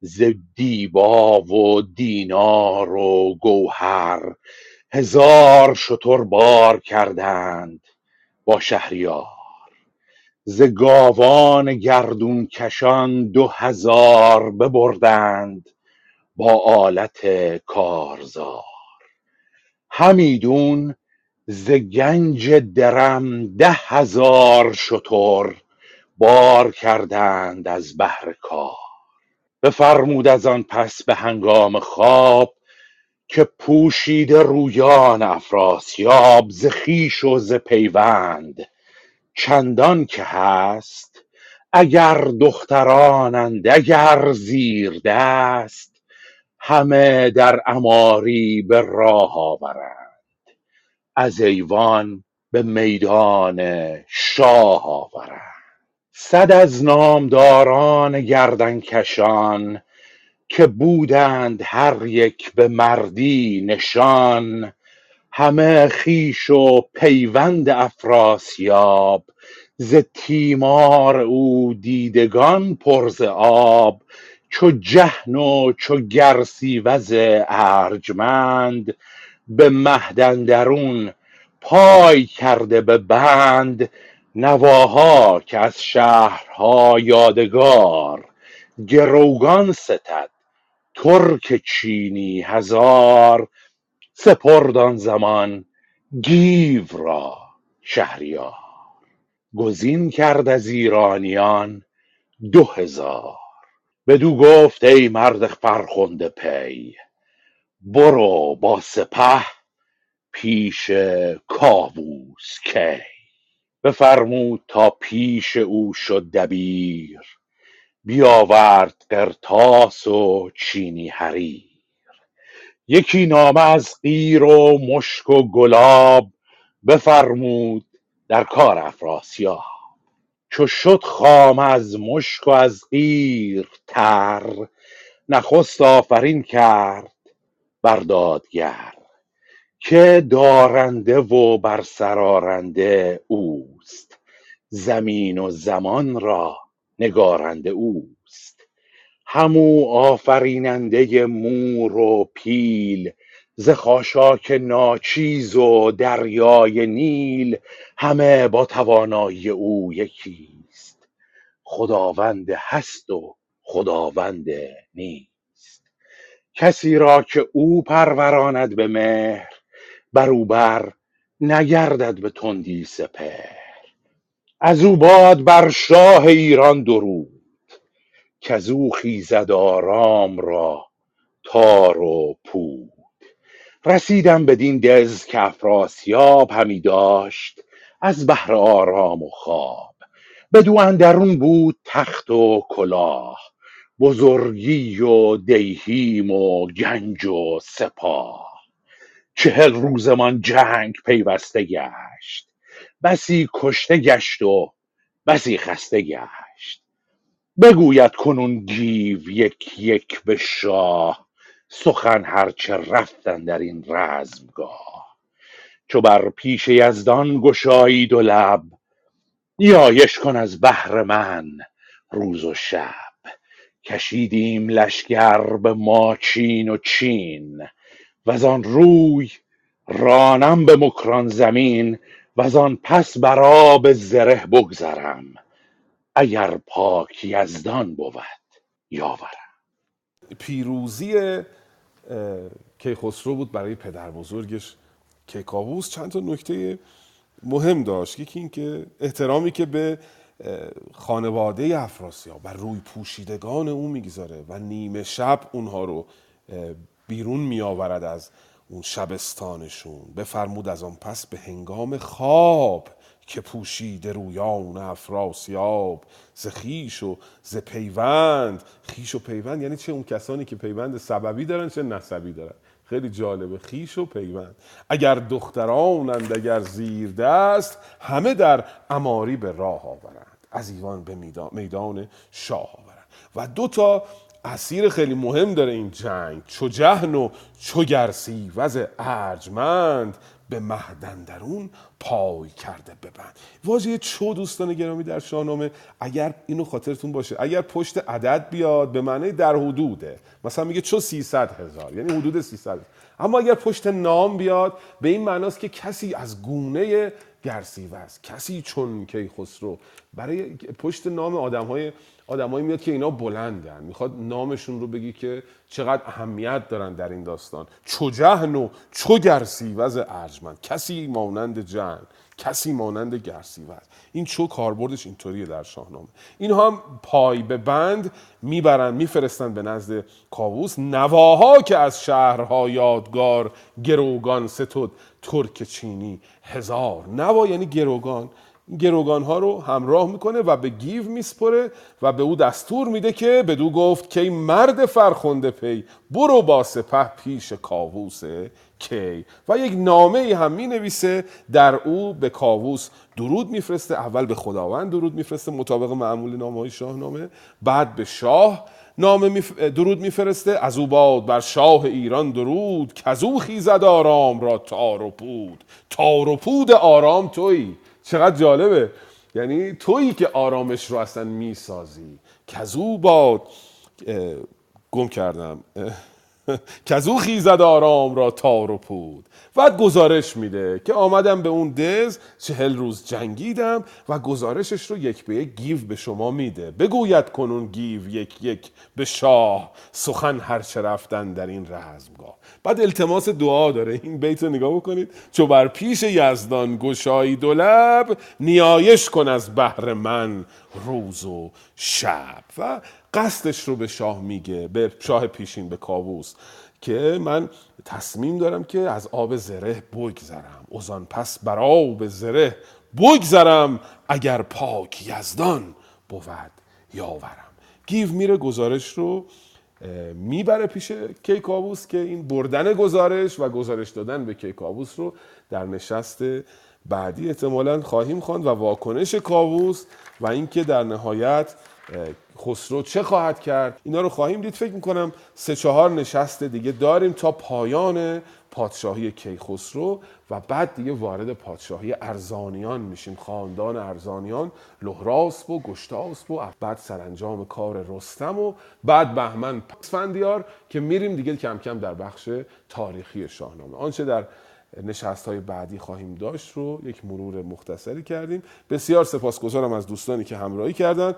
ز دیبا و دینار و گوهر هزار شتر بار کردند با شهریار. ز گاوان گردون کشان دو هزار ببردند با آلت کارزار. همیدون ز گنج درم ده هزار شتر بار کردند از بهر کار. بفرمود از آن پس به هنگام خواب که پوشیده رویان افراسیاب ز خویش و ز پیوند. چندان که هست اگر دخترانند اگر زیردست همه در عماری به راه آورند. از ایوان به میدان شاه آورند. صد از نامداران گردنکشان که بودند هر یک به مردی نشان. همه خویش و پیوند افراسیاب ز تیمار او دیدگان پر ز آب. چو جهن و چو گرسیوز ارجمند به مهد اندرون پای کرده به بند نواها که از شهرها یادگار. گروگان ستد ترک چینی هزار. سپرد آن زمان گیو را شهریار. گزین کرد از ایرانیان دو هزار. بدو گفت ای مرد فرخنده پی برو با سپه پیش کاووس کی. بفرمود تا پیش او شد دبیر. بیاورد قرطاس و چینی حریر. یکی نامه از قیر و مشک و گلاب بفرمود در کار افراسیاب. چو شد خامه از مشک و از قیر تر نخست آفرین کرد بر دادگر که دارنده و بر سر آرنده اوست. زمین و زمان را نگارنده اوست. همو آفریننده مور و پیل ز خاشاک ناچیز و دریای نیل همه با توانایی او یکیست. خداوند هست و خداوند نیست. کسی را که او پروراند به مهر بر او بر نگردد به تندی سپهر. از او باد بر شاه ایران درود کز او خیزد آرام را تار و پود. رسیدم بدین دژ که افراسیاب همی داشت از بهر آرام و خواب. بدو اندرون بود تخت و کلاه بزرگی و دیهیم و گنج و سپاه. چهل روزمان جنگ پیوسته گشت. بسی کشته گشت و بسی خسته گشت. بگوید کنون گیو یک یک به شاه سخن هرچه رفت اندر این رزمگاه. چو بر پیش یزدان گشایی دو لب نیایش کن از بهر من روز و شب. کشیدیم لشکر به ماچین و چین وزان روی رانم به مکران زمین وزان پس بر آب زره بگذرم. اگر پاک یزدان بود یاورم. پیروزی کیخسرو بود برای پدر بزرگش. کیکاووس چند تا نکته مهم داشت. یکی این که احترامی که به خانواده افراسیاب و روی پوشیدگان او می‌گذاره و نیمه شب اونها رو بیرون میآورد از اون شبستانشون. بفرمود از آن پس به هنگام خواب که پوشیده رویان افراسیاب ز خویش و ز پیوند. خیش و پیوند یعنی چه؟ اون کسانی که پیوند سببی دارن چه نسبی دارن؟ خیلی جالبه. خیش و پیوند. اگر دخترانند اگر زیر دست همه در اماری به راه آورند. از ایوان به میدان, شاه آورند. و دو تا اسیر خیلی مهم داره این جنگ. چو جهن و چو گرسی. وز ارجمند. به مهدندرون پای کرده ببند واژه چو دوستان گرامی در شاهنامه اگر اینو خاطرتون باشه اگر پشت عدد بیاد به معنی در حدوده. مثلا میگه چو 300 هزار یعنی حدود 300 اما اگر پشت نام بیاد به این معناست که کسی از گونه گرسیوز کسی چون کیخسرو. برای پشت نام آدم های آدمایی میاد که اینا بلندن. می‌خواد نامشون رو بگی که چقدر اهمیت دارن در این داستان. چو جهن و چو گرسیوز ارجمند. کسی مانند جهن. کسی مانند گرسیوز این چو کاربردش اینطوریه در شاهنامه. اینها هم پای به بند می‌برن میفرستن به نزد کاووس. نواها که از شهرها یادگار گروگان ستد. ترک چینی هزار نوا یعنی گروگان. گروگان ها رو همراه می‌کنه و به گیو میسپره و به او دستور میده که بدو گفت که این مرد فرخنده پی برو با سپه پیش کاووس کی. و یک نامه ای هم می نویسه در او به کاووس درود میفرسته. اول به خداوند درود میفرسته مطابق معمول نامه های شاهنامه بعد به شاه نامه میف... درود میفرسته. از او باد بر شاه ایران درود. کزو خیزد آرام را تار و پود. تار و پود آرام تویی چقدر جالبه. یعنی تویی که آرامش رو اصلا می‌سازی. کزو باد اه، گم کردم. اه، کزو خیزد آرام را تار و پود. بعد گزارش میده که آمدم به اون دز چهل روز جنگیدم و گزارشش رو یک به یک گیو به شما میده. بگوید کنون گیو یک یک به شاه سخن هرچه رفتن در این رزمگاه. بعد التماس دعا داره. این بیت رو نگاه بکنید. چو بر پیش یزدان گشایی دو لب نیایش کن از بهر من روز و شب. و قصدش رو به شاه میگه به شاه پیشین به کاووس که من تصمیم دارم که از آب زره بگذرم. اوزان پس بر آب زره بگذرم اگر پاک یزدان بود یاورم. گیو میره گزارش رو می‌بره پیش کیکاووس که این بردن گزارش و گزارش دادن به کیکاووس رو در نشست بعدی احتمالا خواهیم خواند و واکنش کاووس و اینکه در نهایت خسرو چه خواهد کرد؟ اینا رو خواهیم دید. فکر می‌کنم سه چهار نشست دیگه داریم تا پایان پادشاهی کیخسرو و بعد دیگه وارد پادشاهی ارزانیان میشیم. خاندان ارزانیان لهراسب و گشتاسب و بعد سرانجام کار رستم و بعد بهمن پسفندیار که میریم دیگه کم کم در بخش تاریخی شاهنامه. آنچه در نشست های بعدی خواهیم داشت رو یک مرور مختصری کردیم. بسیار سپاسگزارم از دوستانی که همراهی کردند.